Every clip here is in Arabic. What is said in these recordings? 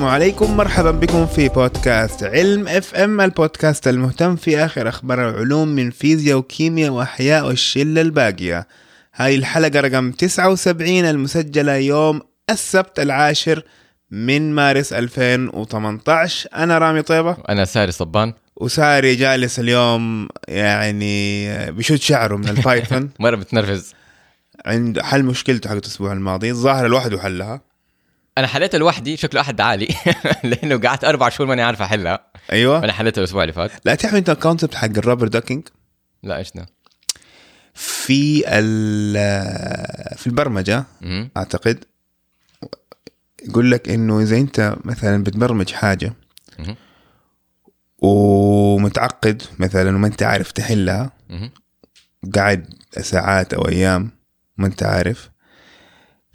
السلام عليكم. مرحبا بكم في بودكاست علم FM البودكاست المهتم في آخر أخبار العلوم من فيزياء وكيمياء وأحياء والشلة الباقية. هاي الحلقة رقم 79 المسجلة يوم السبت العاشر من مارس 2018 أنا رامي طيبة. أنا ساري صبان. وساري جالس اليوم يعني بشد شعره من البايثون. مرة بتنرفز عند حل مشكلته حقت الأسبوع الماضي. الظاهر لوحده حلها أنا حليتها لوحدي شكله احد دعالي لأنه قعدت أربع شهور ماني عارف أحلها. أيوه. أنا حليتها الأسبوع اللي فات. لا تعرف أنت ال concept حق ال rubber ducking لا إيش ده؟ في ال- في البرمجة مهم. أعتقد. يقول لك إنه إذا أنت مثلا بتبرمج حاجة مهم. ومتعقد مثلا وما أنت عارف تحلها. قاعد ساعات أو أيام ما أنت عارف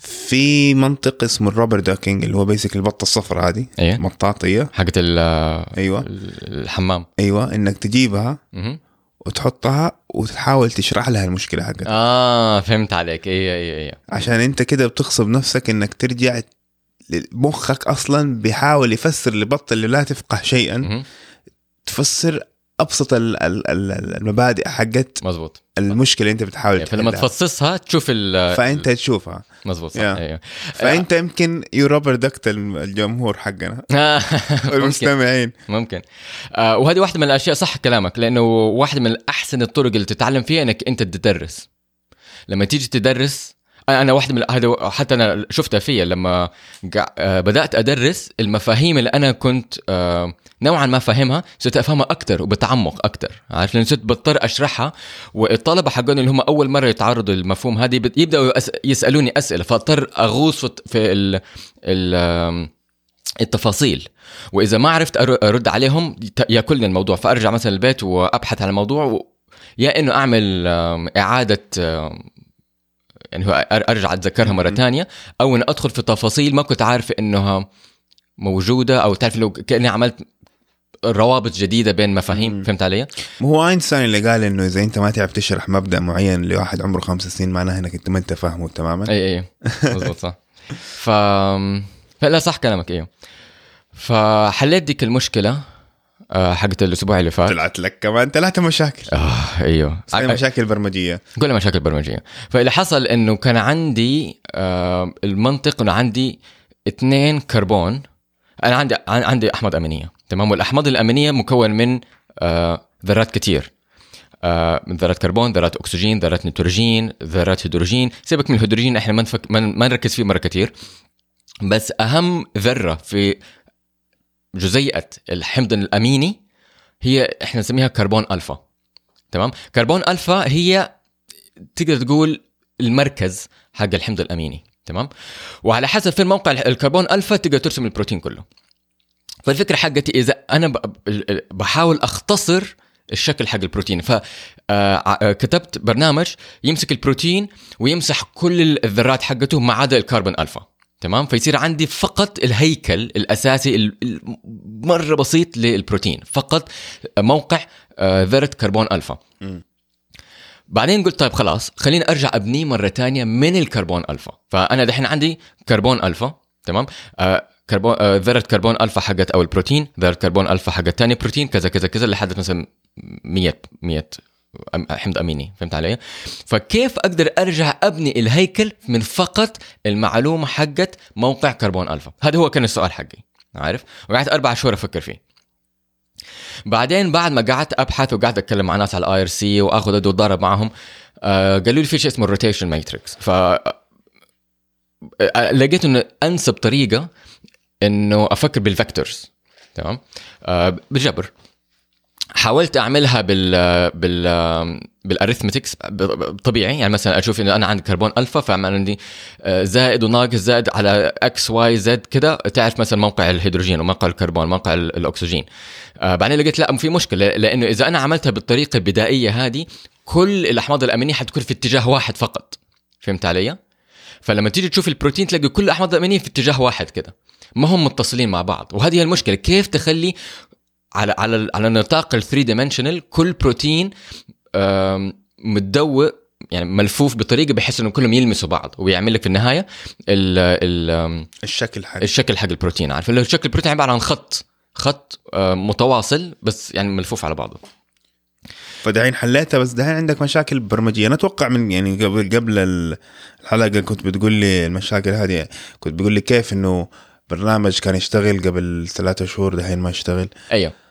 في منطق اسمه ال rubber ducking اللي هو بيسك البطة الصفراء هذه إيه. مطاطية. حقت ال- أيوه. الحمام. أيوه إنك تجيبها. وتحطها وتحاول تشرح لها المشكلة حقتها آه فهمت عليك. اي اي اي عشان أنت كده بتغصب نفسك إنك ترجع مخك أصلا بيحاول يفسر لبطة اللي لا تفقه شيئا. تفسر أبسط ال- ال- ال- المبادئ حقت مزبوط المشكلة اللي أنت بتحاول فلما تحلها. تفصصها تشوف ال فأنت تشوفها. مزبوط صح. yeah. أيوه. فأنت يمكن يوروبر دكت الجمهور حقنا. ممكن. والمستمعين. ممكن. آه وهذه واحدة من الأشياء صح كلامك لأنه واحدة من أحسن الطرق اللي تتعلم فيها إنك أنت تدرس. لما تيجي تدرس أنا أنا واحدة من هذا حتى أنا شفتها فيا لما آه، بدأت أدرس المفاهيم اللي أنا كنت آه، نوعا ما فاهمها صرت أفهمها أكثر وبتعمق أكثر عارف؟ لأن صرت بضطر أشرحها والطلبة حقون اللي هم أول مرة يتعرضوا للمفهوم هذه يبدأوا يس- يسألوني أسئلة فاضطر أغوص في- ال ال التفاصيل. وإذا ما عرفت أرد عليهم يأكلني الموضوع فأرجع مثلا البيت وأبحث عن الموضوع و... يا إنه أعمل إعادة يعني هو أرجع أتذكرها مرة. تانية. أو انه أدخل في تفاصيل ما كنت عارف إنها موجودة أو تعرف لو كأني عملت روابط جديدة بين مفاهيم. مم. فهمت علي؟ هو أينشتاين اللي قال إنه إذا أنت ما تعرف تشرح مبدأ معين لواحد عمره خمس سنين معناه إنك أنت ما أنت فاهمه تماما. اي اي مضبوط صح. ف لا صح كلامك أيوه فحليت ديك المشكلة. حقت الأسبوع اللي فات. طلعت لك كمان. ثلاثة مشاكل آه أيوه. مشاكل برمجية كلها مشاكل برمجيه فاللي حصل إنه كان عندي آه المنطق إنه عندي اثنين كربون. أنا عندي عن- عندي أحماض أمينية. تمام؟ والأحماض الأمينية مكون من آه ذرات كتير. آه من ذرات كربون ذرات أكسجين ذرات نيتروجين ذرات هيدروجين. سيبك من الهيدروجين إحنا ما نفك ما ما نركز فيه مرة كتير. بس أهم ذرة في جزيئة الحمض الأميني هي إحنا نسميها كربون ألفا. تمام؟ كربون ألفا هي تقدر تقول المركز حق الحمض الأميني. تمام؟ وعلى حسب في الموقع الكربون ألفا تقدر ترسم البروتين كله. فالفكرة حقتي إذا أنا بحاول أختصر الشكل حق البروتين. فكتبت برنامج يمسك البروتين ويمسح كل الذرات حقته ما عدا الكربون ألفا. تمام؟ فيصير عندي فقط الهيكل الأساسي ال- ال- مرة بسيط للبروتين فقط موقع آه، ذره كربون ألفا. بعدين قلت طيب خلاص خليني أرجع أبنيه مرة تانية من الكربون ألفا. فأنا دحين عندي كربون ألفا تمام؟ آه كربون آه ذره كربون ألفا حقت أو البروتين ذره كربون ألفا حقت تاني بروتين كذا كذا كذا لحد مثلا 100 100 حمض أميني فهمت علي؟ فكيف أقدر أرجع أبني الهيكل من فقط المعلومة حقت موقع كربون ألفا؟ هذا هو كان السؤال حقي عارف؟ وقعدت أربع شهور أفكر فيه بعدين بعد ما قعدت أبحث وقعدت أتكلم مع ناس على ال IRC وأخذ ادو اتدرب معهم آه قالوا لي في شيء اسمه ال rotation matrix ف آه، لقيت إنه أنسب طريقة إنه أفكر بال vectors تمام آه بالجبر حاولت أعملها بال بال بال arithmetics طبيعي. يعني مثلا أشوف إنه أنا عندي كربون ألفا فأعمل عندي آه، زائد وناقص زائد على X Y Z كده. تعرف مثلا موقع الهيدروجين وموقع الكربون موقع ال- الأكسجين. آه، بعدين لقيت لا في مشكلة لأنه إذا أنا عملتها بالطريقة البدائية هذه كل الأحماض الأمينية حتكون في اتجاه واحد فقط. فهمت علي؟ فلما تيجي تشوف البروتين تلاقي كل الأحماض الأمينية في اتجاه واحد كده. ما هم متصلين مع بعض. وهذه هي المشكلة. كيف تخلي على على على نطاق ال 3 دايمنشنال كل بروتين متدوق يعني ملفوف بطريقة بحيث إنه كلهم يلمسوا بعض ويعمل لك في النهاية ال ال الشكل حق. الشكل حق البروتين عارف؟ اللي هو شكل البروتين عبارة عن خط خط متواصل بس يعني ملفوف على بعضه. فدحين حليتها بس دحين عندك مشاكل برمجية. أنا أتوقع من يعني قبل قبل الحلقة كنت بتقول لي المشاكل هذه كنت بتقول لي كيف إنه برنامج كان يشتغل قبل ثلاثة شهور دحين ما يشتغل؟ أيوه.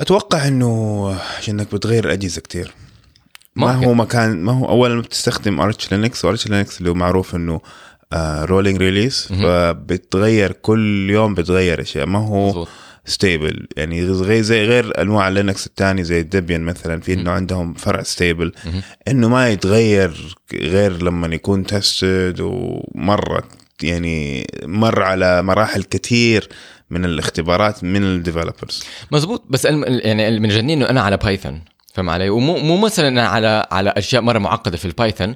أتوقع إنه عشان انك بتغير الأجهزة كتير. ما ممكن. هو مكان ما هو اولا بتستخدم Arch Linux و Arch Linux اللي هو معروف إنه rolling release فبتغير كل يوم بتغير أشياء. ما هو stable يعني غير زي غير أنواع Linux الثاني زي ال Debian مثلا في إنه عندهم فرع stable. إنه ما يتغير غير لما يكون tested ومرة يعني مر على مراحل كثير من الاختبارات من ال developers مزبوط. بس يعني اللي مجنني إنه أنا على بايثون فاهم علي؟ ومو مو مثلا على على أشياء مرة معقدة في البايثون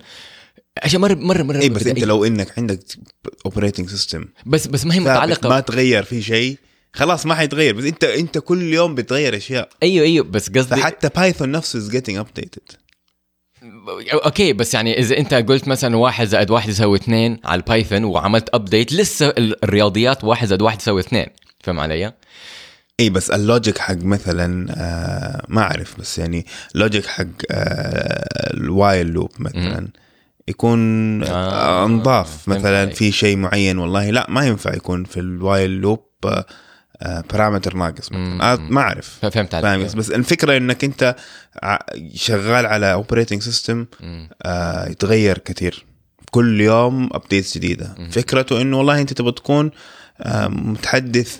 أشياء مره مره مرة اي بس أنت. لو إنك عندك operating system بس بس ما هي متعلقة. ما تغير فيه شيء خلاص ما حيتغير. بس أنت أنت كل يوم بتغير أشياء. أيوه أيوه. بس قصدي فحتى بايثون نفسه is getting updated okay بس يعني إذا أنت قلت مثلا واحد زائد واحد يساوي اثنين على البايثون وعملت update لسه ال- الرياضيات واحد زائد واحد يساوي اثنين فاهم علي؟ إي بس ال logic حق مثلا آه ما أعرف بس يعني ال logic حق آه ال while loop مثلا يكون آه، آه انضاف مثلا. في شيء معين والله لا ما ينفع يكون في ال while loop آه آه parameter ناقص مم. مثلا آه ما أعرف. فهمت عليك. فاهم بس- الفكرة إنك أنت شغال على operating system. آه يتغير كثير. كل يوم updates جديدة. فكرته إنه والله أنت تبغى تكون آه متحدث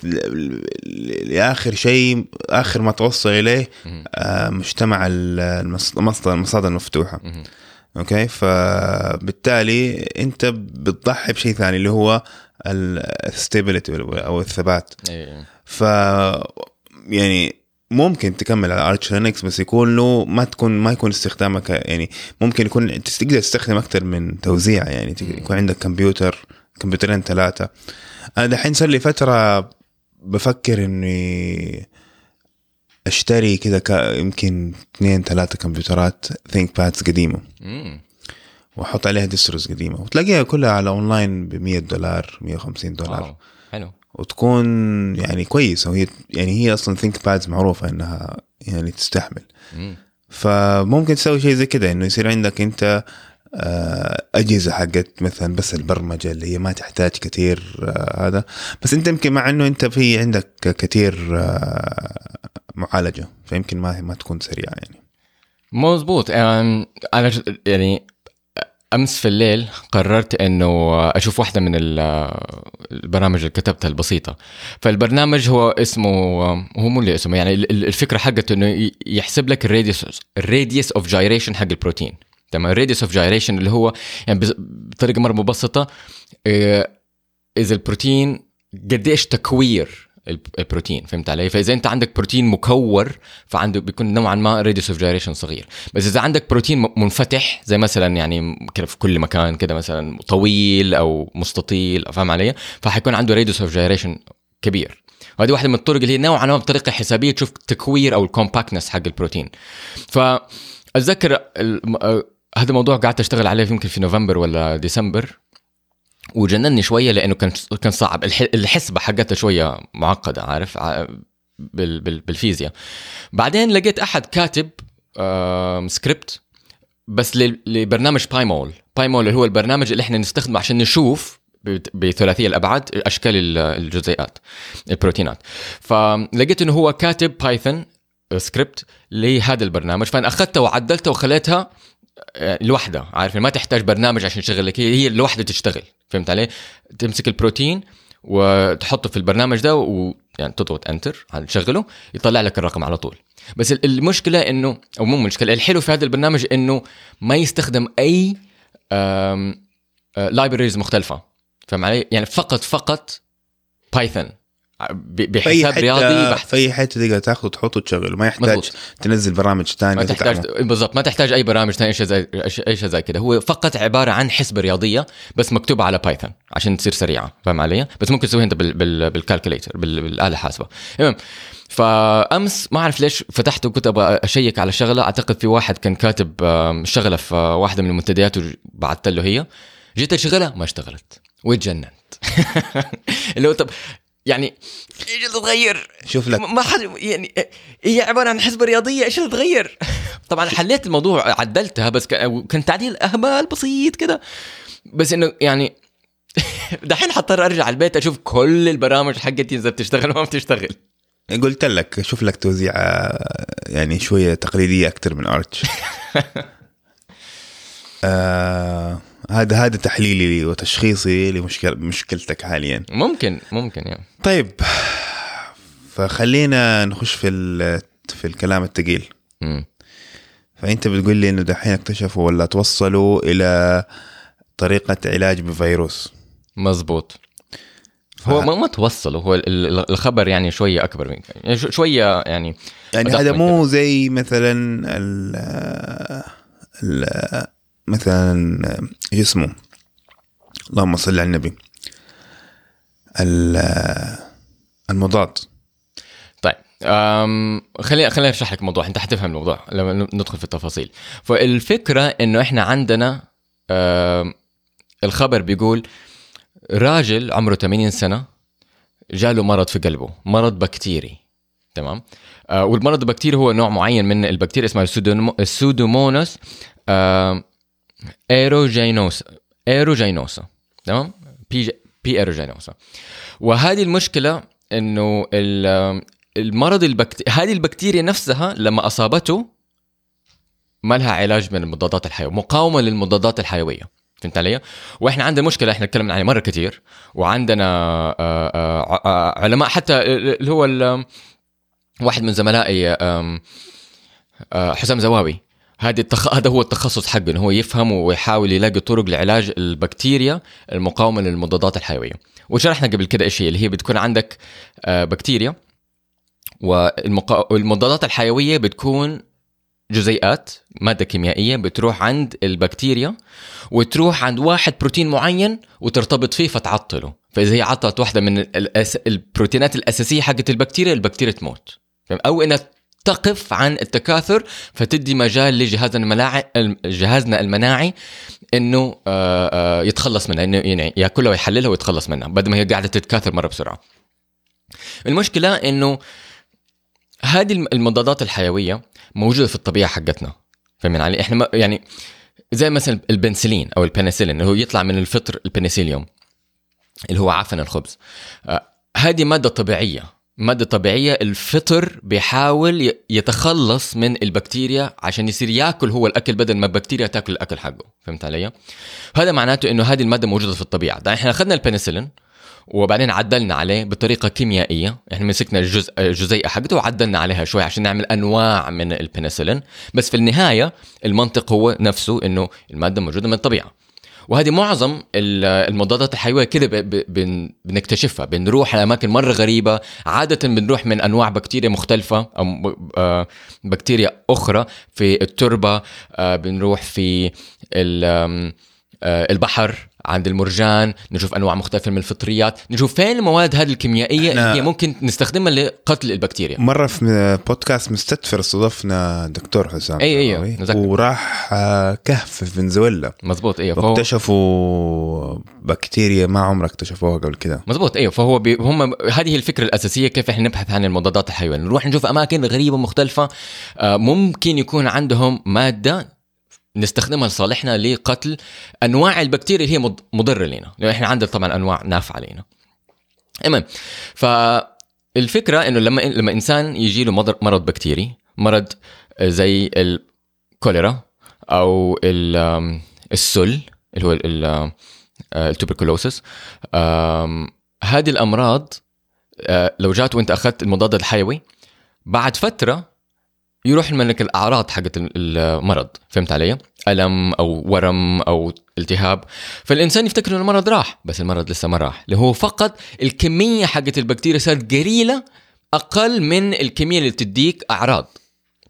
لآخر شيء آخر ما توصل إليه. آه مجتمع ال- المص- المصدر المصادر المفتوحة. مم. okay؟ فبالتالي أنت بتضحي بشيء ثاني اللي هو ال stability أو الثبات إيه. ف يعني ممكن تكمل على Arch Linux بس يكون له ما تكون ما يكون استخدامك يعني ممكن يكون تقدر تستخدم أكثر من توزيع يعني تق- يكون عندك كمبيوتر كمبيوترين ثلاثة أنا دحين صار لي فترة بفكر إني أشتري كذا يمكن اثنين ثلاثة كمبيوترات ThinkPads قديمة مم. واحط عليها distros قديمة. وتلاقيها كلها على أونلاين ب 100 دولار 150 دولار. wow. حلو. وتكون يعني كويسة وهي يعني هي أصلا ثينك بادز معروفة إنها يعني تستحمل. مم. فممكن تسوي شيء زي كده إنه يصير عندك أنت آه، أجهزة حقت مثلا بس البرمجة اللي هي ما تحتاج كثير آه، هذا. بس أنت يمكن مع إنه أنت في عندك كثير آه، معالجة فيمكن ما ما تكون سريعة يعني. مظبوط أنا يعني أمس في الليل قررت إنه أشوف واحدة من ال- البرامج اللي كتبتها البسيطة. فالبرنامج هو اسمه هو مو اللي اسمه يعني ال- ال- الفكرة حقته إنه يحسب لك ال radius ال radius of gyration حق البروتين. تمام؟ ال radius of gyration اللي هو يعني بطريقة مرة مبسطة آه، إذا البروتين قديش تكوير البروتين فهمت علي؟ فإذا أنت عندك بروتين مكور فعنده بيكون نوعا ما radius of gyration صغير. بس إذا عندك بروتين منفتح زي مثلا يعني كده في كل مكان كده مثلا طويل أو مستطيل فاهم علي؟ فحيكون عنده radius of gyration كبير. وهذه واحدة من الطرق اللي هي نوعا ما بطريقة حسابية تشوف التكوير أو ال compactness حق البروتين. فاتذكر آه، هذا الموضوع قعدت أشتغل عليه يمكن في نوفمبر ولا ديسمبر. وجنني شوية لأنه كان كان صعب. الح- الحسبة حقتها شوية معقدة عارف؟ بالفيزياء. بعدين لقيت أحد كاتب سكريبت بس لبرنامج PyMOL PyMOL اللي هو البرنامج اللي إحنا نستخدمه عشان نشوف بت- بثلاثية الأبعاد أشكال ال- الجزيئات البروتينات. فلقيت إنه هو كاتب Python script لهذا البرنامج. فأنا اخذتها وعدلتها وخليتها آه، لوحدها عارف؟ ما تحتاج برنامج عشان يشغل لك هي هي لوحدها تشتغل فهمت علي؟ تمسك البروتين وتحطه في البرنامج ده ويعني تضغط enter تشغله يطلع لك الرقم على طول. بس ال- المشكلة إنه أو مو مشكلة الحلو في هذا البرنامج إنه ما يستخدم أي libraries مختلفة فاهم علي؟ يعني فقط فقط بايثون في بحساب حتة رياضي بحت في حتة تقدر تاخذه تحطه تشغله ما يحتاج مظبوط. تنزل برامج ثانية ما تحتاج بالضبط. ما تحتاج أي برامج ثانية زي أي شيء زي كده هو فقط عبارة عن حسبة رياضية بس مكتوبة على بايثون عشان تصير سريعة. فاهم علي؟ بس ممكن تسويها أنت بال بال بال calculator بال بالآلة الحاسبة. المهم فأمس ما أعرف ليش فتحت وكنت أبغى أشيك على شغلة. أعتقد في واحد كان كاتب شغلة في واحدة من المنتديات وبعثت له هي. جيت أشغلها ما اشتغلت. وتجننت. اللي هو طب يعني إيش اللي تغير؟ شوف لك. ما حد يعني هي عبارة عن حسبه رياضية إيش اللي تغير؟ طبعا حليت الموضوع عدلتها بس كان تعديل اهبال بسيط كده. بس إنه يعني دحين حضطر أرجع البيت أشوف كل البرامج حقتي إذا بتشتغل ما بتشتغل. قلت لك شوف لك توزيعه يعني شوية تقليدية أكثر من ارتش آه هذا هذا تحليلي وتشخيصي لمشكلة مشكلتك حاليا. ممكن ممكن يعني طيب فخلينا نخش في في الكلام الثقيل. فأنت بتقول لي إنه دحين اكتشفوا ولا توصلوا إلى طريقة علاج بفيروس. مزبوط. هو ما ما توصلوا هو ال- ال- الخبر يعني شوية أكبر من يعني شو- شوية يعني يعني هذا مو زي مثلا ال ال مثلا إيش اسمه؟ اللهم صل على النبي. ال- المضاد. طيب أم خليني خليني أشرح لك الموضوع. أنت حتفهم الموضوع لما ندخل في التفاصيل. فالفكرة إنه إحنا عندنا الخبر بيقول راجل عمره 80 سنة جاله مرض في قلبه مرض بكتيري. تمام؟ آه والمرض البكتيري هو نوع معين من البكتيريا اسمها السودومو- السودوموناس aeruginosa aeruginosa تمام؟ P P aeruginosa وهذه المشكلة إنه ال- المرض البكت... هذه البكتيريا نفسها لما أصابته ما لها علاج من المضادات الحيوية مقاومة للمضادات الحيوية. فهمت علي؟ وإحنا عندنا مشكلة إحنا تكلمنا عنها مرة كثير وعندنا آه، آه، آه، علماء حتى اللي هو واحد من زملائي حسام زواوي. هذا التخ... هذا هو التخصص حقه إنه هو يفهم ويحاول يلاقي طرق لعلاج البكتيريا المقاومة للمضادات الحيوية وشرحنا قبل كده إيش هي اللي هي بتكون عندك آه، بكتيريا. والمضادات الحيوية بتكون جزيئات مادة كيميائية بتروح عند البكتيريا وتروح عند واحد بروتين معين وترتبط فيه فتعطله فإذا هي عطلت واحدة من الأس... البروتينات الأساسية حقت البكتيريا البكتيريا تموت؟ أو إنها تقف عن التكاثر فتدي مجال لجهازنا المناعي جهازنا المناعي إنه آه، آه، يتخلص منها إنه يعني يأكلها ويحللها ويتخلص منها بدل ما هي قاعدة تتكاثر مرة بسرعة. المشكلة إنه هذه الم- المضادات الحيوية موجودة في الطبيعة حقتنا فاهمين علي؟ إحنا ما يعني زي مثلا البنسلين أو البنسلين اللي هو يطلع من الفطر البنسيليوم اللي هو عفن الخبز. آه، هذه مادة طبيعية مادة طبيعية الفطر بيحاول يتخلص من البكتيريا عشان يصير ياكل هو الأكل بدل ما البكتيريا تاكل الأكل حقه. فهمت علي؟ هذا معناته إنه هذه المادة موجودة في الطبيعة. طيب إحنا أخذنا البنسلين وبعدين عدلنا عليه بطريقة كيميائية. إحنا مسكنا الجزء الجزيئة حقته وعدلنا عليها شوي عشان نعمل أنواع من البنسلين. بس في النهاية المنطق هو نفسه إنه المادة موجودة من الطبيعة. وهذه معظم ال- المضادات الحيوية كده بنكتشفها بنروح لأماكن مرة غريبة عادة بنروح من أنواع بكتيريا مختلفة أو آه، بكتيريا أخرى في التربة آه، بنروح في البحر عند المرجان نشوف أنواع مختلفة من الفطريات نشوف فين المواد هذه الكيميائية هي ممكن نستخدمها لقتل البكتيريا. مرة في بودكاست مستدفر استضفنا دكتور حسام أي، شعراوي، نذكر. وراح آه، كهف في فنزويلا. مزبوط أيوه فهو واكتشفوا بكتيريا ما عمرك اكتشفوها قبل كده. مزبوط أيوه فهو بي هم هذه الفكرة الأساسية كيف إحنا نبحث عن المضادات الحيوية. نروح نشوف أماكن غريبة مختلفة آه، ممكن يكون عندهم مادة نستخدمها لصالحنا لقتل أنواع البكتيريا اللي هي مض- مضرة لنا. لأنه إحنا عندنا طبعا أنواع نافعة لنا. المهم فالفكرة إنه لما لما إنسان يجي له مرض- بكتيري مرض زي الكوليرا أو السل اللي هو آه، التوبركلوسس هذه الأمراض آه، لو جات وأنت أخذت المضاد الحيوي بعد فترة يروح منك الأعراض حقت المرض فهمت علي؟ ألم أو ورم أو التهاب. فالإنسان يفتكر إنه المرض راح بس المرض لسه ما راح. اللي هو فقط الكمية حقت البكتيريا صارت قليلة أقل من الكمية اللي بتديك أعراض.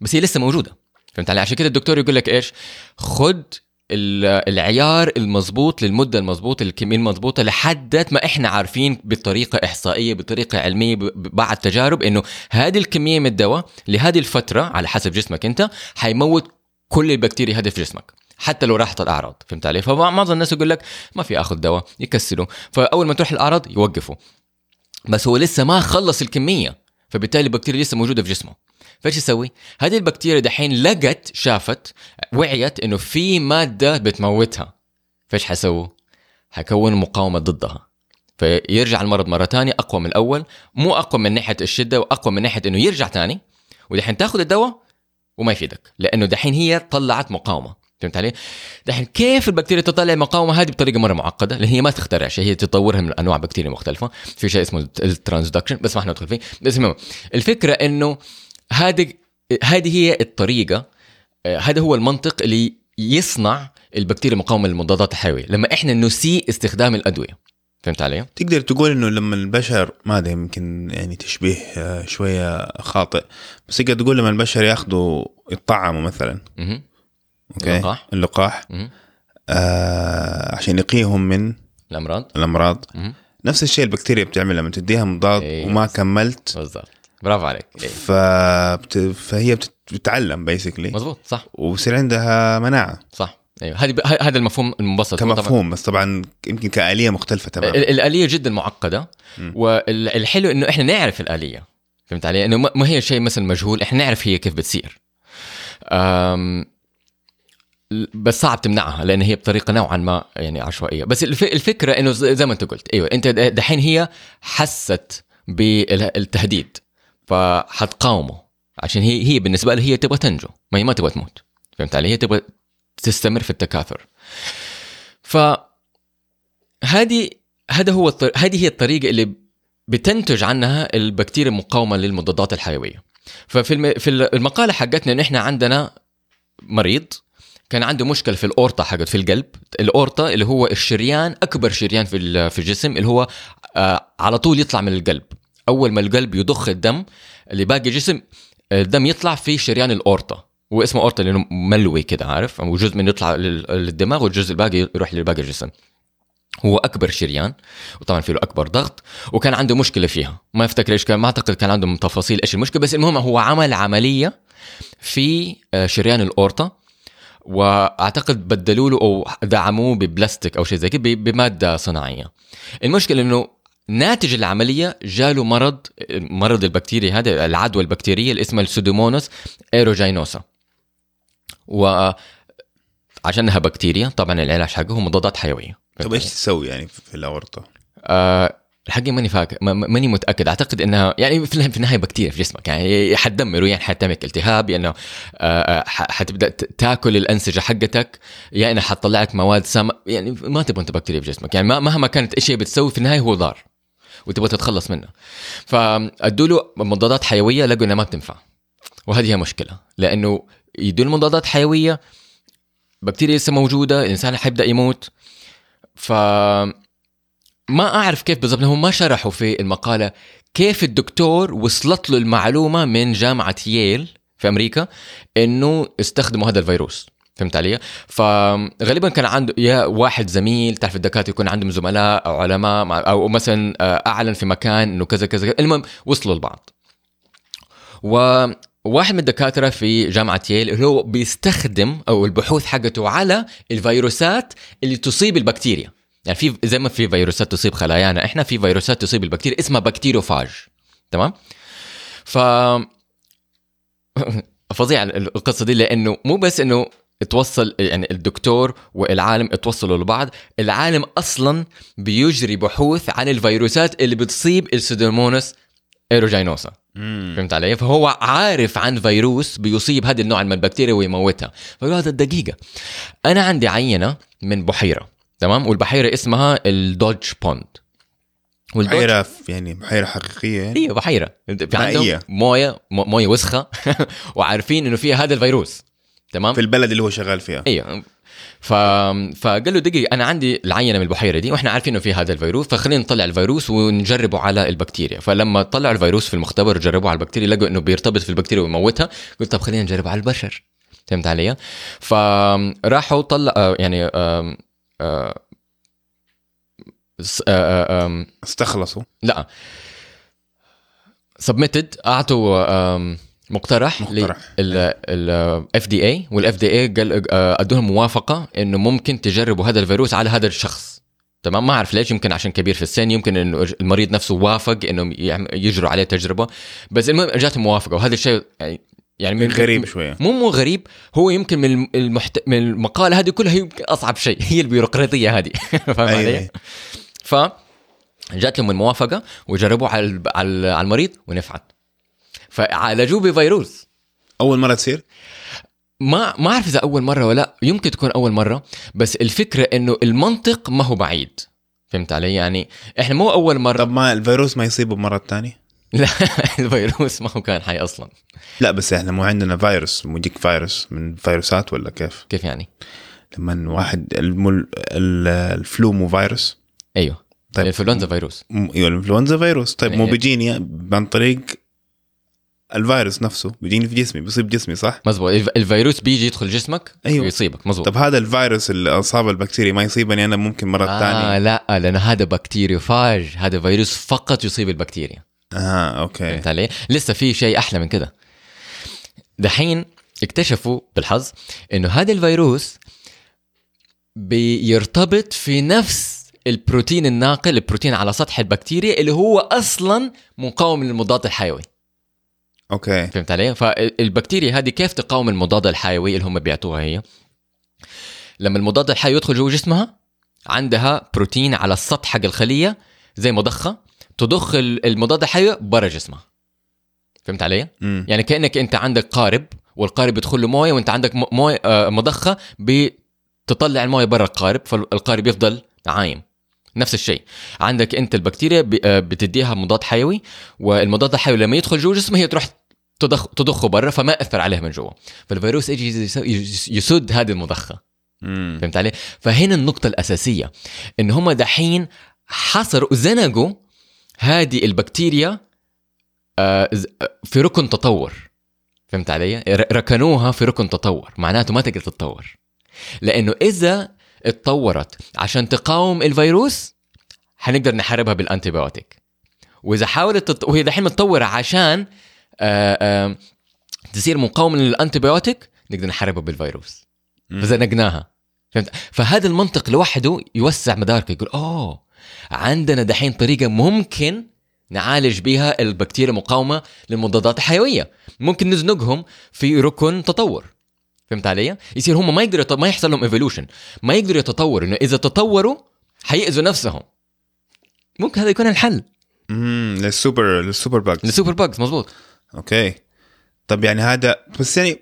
بس هي لسه موجودة فهمت علي؟ عشان كده الدكتور يقول لك إيش؟ خد العيار المضبوط للمدة المضبوطه للكميه المضبوطه لحد ما إحنا عارفين بطريقة إحصائية بطريقة علمية بعد تجارب إنه هذه الكمية من الدواء لهذه الفترة على حسب جسمك أنت حيموت كل البكتيريا هذه في جسمك حتى لو راحت الأعراض فهمت علي؟ فمعظم الناس يقول لك ما في آخذ دواء يكسلوا. فأول ما تروح الأعراض يوقفوا. بس هو لسه ما خلص الكمية فبالتالي البكتيريا لسه موجودة في جسمه. فايش يسوي؟ هذه البكتيريا دحين لقت شافت وعيت إنه في مادة بتموتها فايش حيسووا؟ حيكون مقاومة ضدها فيرجع المرض مرة ثانية أقوى من الأول مو أقوى من ناحية الشدة وأقوى من ناحية إنه يرجع ثاني ودحين تاخذ الدواء وما يفيدك لأنه دحين هي طلعت مقاومة فهمت علي؟ دحين كيف البكتيريا تطلع المقاومة هذه بطريقة مرة معقدة لأن هي ما تخترع شيء هي تطورها من أنواع بكتيريا مختلفة في شيء اسمه ال transduction بس ما ندخل فيه بس المهم الفكرة إنه هذه هذه هي الطريقة آه، هذا هو المنطق اللي يصنع البكتيريا مقاومه للمضادات الحيوية لما إحنا نسيء استخدام الأدوية فهمت علي؟ تقدر تقول إنه لما البشر ما أدري يمكن يعني تشبيه آه، شوية خاطئ بس تقدر تقول لما البشر ياخذوا يطعموا مثلا مه. okay اللقاح, اللقاح. آه عشان يقيهم من الأمراض الأمراض. نفس الشيء البكتيريا بتعمل لما تديها مضاد إيه. وما كملت بالضبط برافو عليك. فبت... فهي بتتعلم بيسكلي مظبوط صح. وبصير عندها مناعة. صح. أيوه. هذه. هذا المفهوم المبسط كمفهوم بس طبعا يمكن كآلية مختلفة تماما. الآلية جدا معقدة. والحلو إنه إحنا نعرف الآلية. فهمت علي؟ إنه ما هي شيء مثلا مجهول إحنا نعرف هي كيف بتصير. أم... بس صعب تمنعها لأن هي بطريقة نوعا ما يعني عشوائية. بس الفكرة إنه زي ما أنت قلت أيوه أنت دحين هي حست بالتهديد. فحتقاومه. عشان هي هي بالنسبة لها هي تبغى تنجو. ما هي ما تبغى تموت. فهمت علي؟ هي تبغى تستمر في التكاثر. ف هذه هذا هو الطر... هذه هي الطريقة اللي بتنتج عنها البكتيريا المقاومة للمضادات الحيوية. ففي الم... في المقالة حقتنا إن إحنا عندنا مريض كان عنده مشكلة في الأورطة حقت في القلب. الأورطة اللي هو الشريان أكبر شريان في في الجسم اللي هو آه على طول يطلع من القلب. أول ما القلب يضخ الدم اللي باقي الجسم الدم يطلع في شريان الأورطة واسمه أورطة لأنه ملوي كده عارف؟ وجزء منه يطلع للدماغ والجزء الباقي يروح لباقي الجسم. هو أكبر شريان وطبعا في له أكبر ضغط وكان عنده مشكلة فيها. ما أفتكر إيش كان ما أعتقد كان عنده تفاصيل إيش المشكلة بس المهم هو عمل عملية في آه، شريان الأورطة وأعتقد بدلوا له أو دعموه ببلاستيك أو شيء زي كده بمادة صناعية. المشكلة إنه ناتج العملية جاله مرض مرض البكتيريا هذا العدوى البكتيرية اللي اسمها السودوموناس ايروجينوسا و عشانها بكتيريا طبعا العلاج حقه هو مضادات حيوية. طيب إيش تسوي يعني في الأورطة؟ آه الحقيقة ماني فاكر ماني متأكد. أعتقد إنها يعني في النهاية بكتيريا في جسمك. يعني حتدمر يعني حتعمل التهاب يعني حتبدأ تاكل الأنسجة حقتك يا يعني حتطلع لك مواد سامه يعني ما تبغى أنت بكتيريا في جسمك. يعني مهما كانت إيش هي بتسوي في النهاية هو ضار. وتبغى تتخلص منه فادوا له مضادات حيوية لقوا انها ما بتنفع. وهذه هي مشكلة. لأنه يدوا مضادات حيوية بكتيريا لسه موجودة الإنسان حيبدأ يموت. ف ما أعرف كيف بالضبط هم ما شرحوا في المقالة كيف الدكتور وصلت له المعلومة من جامعة ييل في أمريكا إنه استخدموا هذا الفيروس. فهمت علي؟ فغالبا كان عنده يا واحد زميل تعرف الدكاترة يكون عندهم زملاء أو علماء أو مثلا آه، أعلن في مكان إنه كذا كذا المهم وصلوا لبعض. وواحد من الدكاترة في جامعة ييل اللي هو بيستخدم أو البحوث حقته على الفيروسات اللي تصيب البكتيريا. يعني في زي ما في فيروسات تصيب خلايانا إحنا في فيروسات تصيب البكتيريا اسمها بكتيروفاج تمام؟ ف فظيع القصة دي لأنه مو بس إنه توصل يعني الدكتور والعالم توصلوا لبعض. العالم أصلا بيجري بحوث عن الفيروسات اللي بتصيب السودوموناس إيروجينوسا. فهمت علي؟ فهو عارف عن فيروس بيصيب هذا النوع من البكتيريا ويموتها. فقال هذا الدقيقة. أنا عندي عينة من بحيرة تمام؟ والبحيرة اسمها ال Dodge Pond. في- يعني بحيرة حقيقية يعني؟ هي بحيرة. في عندهم. موية م- موية وسخة. وعارفين إنه فيها هذا الفيروس. تمام؟ في البلد اللي هو شغال فيها. أيوه ف... فقال له دقيقة أنا عندي العينة من البحيرة دي وإحنا عارفين إنه في هذا الفيروس فخلينا نطلع الفيروس ونجربه على البكتيريا. فلما طلعوا الفيروس في المختبر وجربوه على البكتيريا لقوا إنه بيرتبط في البكتيريا ويموتها قلت طب خلينا نجربه على البشر. فهمت علي؟ فراحوا طلع آه، يعني آه، آه، استخلصوا. لا. submitted أعطوا مقترح مقترح. لل FDA وال FDA قال أدوهم موافقة إنه ممكن تجربوا هذا الفيروس على هذا الشخص. تمام؟ ما أعرف ليش يمكن عشان كبير في السن يمكن إنه المريض نفسه وافق إنه يجروا عليه تجربة. بس المهم جاتهم موافقة وهذا الشيء يعني يعني من غريب شوية. مو مو غريب هو يمكن من المحت... من المقالة هذه كلها يمكن أصعب شيء. هي البيروقراطية هذه. فاهم علي؟ أيوة. ف جات لهم الموافقة وجربوه الب- على على المريض ونفعت. فعالجوه بفيروس. أول مرة تصير؟ ما ما أعرف إذا أول مرة ولا لأ يمكن تكون أول مرة بس الفكرة إنه المنطق ما هو بعيد. فهمت علي؟ يعني إحنا مو أول مرة. طب ما الفيروس ما يصيبه مرة ثانية لا الفيروس ما هو كان حي أصلا. لا بس إحنا مو عندنا فيروس. مجيك فيروس من فيروسات ولا كيف؟ كيف يعني؟ لما واحد المل... ال- الفلو مو فيروس؟ أيوه. طيب. الإنفلونزا فيروس. م- أيوه الإنفلونزا فيروس. طيب مو يعني- بيجيني عن طريق الفيروس نفسه بيجيني في جسمي بيصيب جسمي صح؟ مزبوط. الف- الفيروس بيجي يدخل جسمك أيوة. ويصيبك مزبوط. طب هذا الفيروس اللي أصاب البكتيريا ما يصيبني أنا ممكن مرة آه ثانية؟ لا لأن هذا bacteriophage هذا فيروس فقط يصيب البكتيريا. آه okay. فهمت علي؟ لسه في شيء أحلى من كده. دحين اكتشفوا بالحظ إنه هذا الفيروس بيرتبط في نفس البروتين الناقل البروتين على سطح البكتيريا اللي هو أصلا مقاوم للمضاد الحيوي. okay فهمت علي؟ فالبكتيريا هذه كيف تقاوم المضاد الحيوي اللي هم بيعطوها هي؟ لما المضاد الحيوي يدخل جوا جسمها عندها بروتين على السطح حق الخلية زي مضخة تضخ ال- المضاد الحيوي برا جسمها فهمت علي؟ مم. يعني كأنك أنت عندك قارب والقارب يدخل له موية وأنت عندك موية آه، مضخة بتطلع الموية برا القارب فالقارب يفضل عايم نفس الشيء عندك أنت البكتيريا آه، بتديها مضاد حيوي والمضاد الحيوي لما يدخل جوا جسمها هي تروح تضخ تضخه برا فما ياثر عليها من جوا فالفيروس يجي يس- يس- يسد هذه المضخة مم. فهمت علي؟ فهنا النقطة الأساسية إن هم دحين حصروا زنقوا هذه البكتيريا آه، في ركن تطور فهمت علي؟ ركنوها في ركن تطور معناته ما تقدر تتطور لأنه إذا اتطورت عشان تقاوم الفيروس حنقدر نحاربها بال antibiotic وإذا حاولت تت... وهي دحين متطورة عشان تصير مقاومة لل antibiotic نقدر نحاربها بالفيروس. فزنقناها. فهمت؟ فهذا المنطق لوحده يوسع مدارك يقول أوه عندنا دحين طريقة ممكن نعالج بها البكتيريا مقاومه للمضادات الحيوية. ممكن نزنقهم في ركن تطور. فهمت علي؟ يصير هم ما يقدروا ما يحصل لهم evolution ما يقدروا يتطوروا إنه إذا تطوروا حيأذوا نفسهم. ممكن هذا يكون الحل. مم. لل super لل superbugs لل superbugs مزبوط okay. طب يعني هذا بس يعني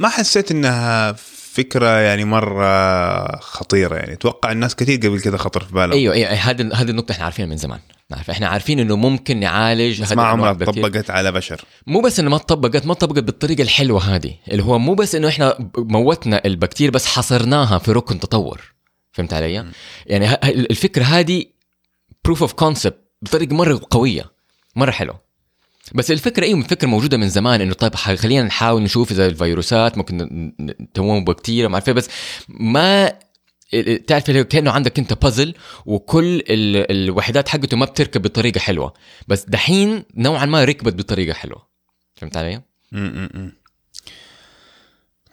ما حسيت إنها فكرة يعني مرة خطيرة يعني. أتوقع الناس كثير قبل كذا خطر في بالهم. أيوه أيوه هذه هذه النقطة إحنا عارفينها من زمان. نعرف إحنا عارفين إنه ممكن نعالج بس ما عمرها. طبقت على بشر. مو بس إنه ما طبقت ما طبقت بالطريقة الحلوة هذه. اللي هو مو بس إنه إحنا موتنا البكتيريا بس حصرناها في ركن تطور. فهمت علي؟ يعني ه- ه- الفكرة هذه proof of concept بطريقة مرة قوية مرة حلوة. بس الفكرة أيوه الفكرة موجودة من زمان إنه طيب خلينا نحاول نشوف إذا الفيروسات ممكن تموت بكتيريا ما أعرف إيه، بس ما تعرف اللي كأنه عندك أنت بازل وكل ال- الوحدات حقته ما بتركب بطريقة حلوة بس دحين نوعا ما ركبت بطريقة حلوة فهمت علي؟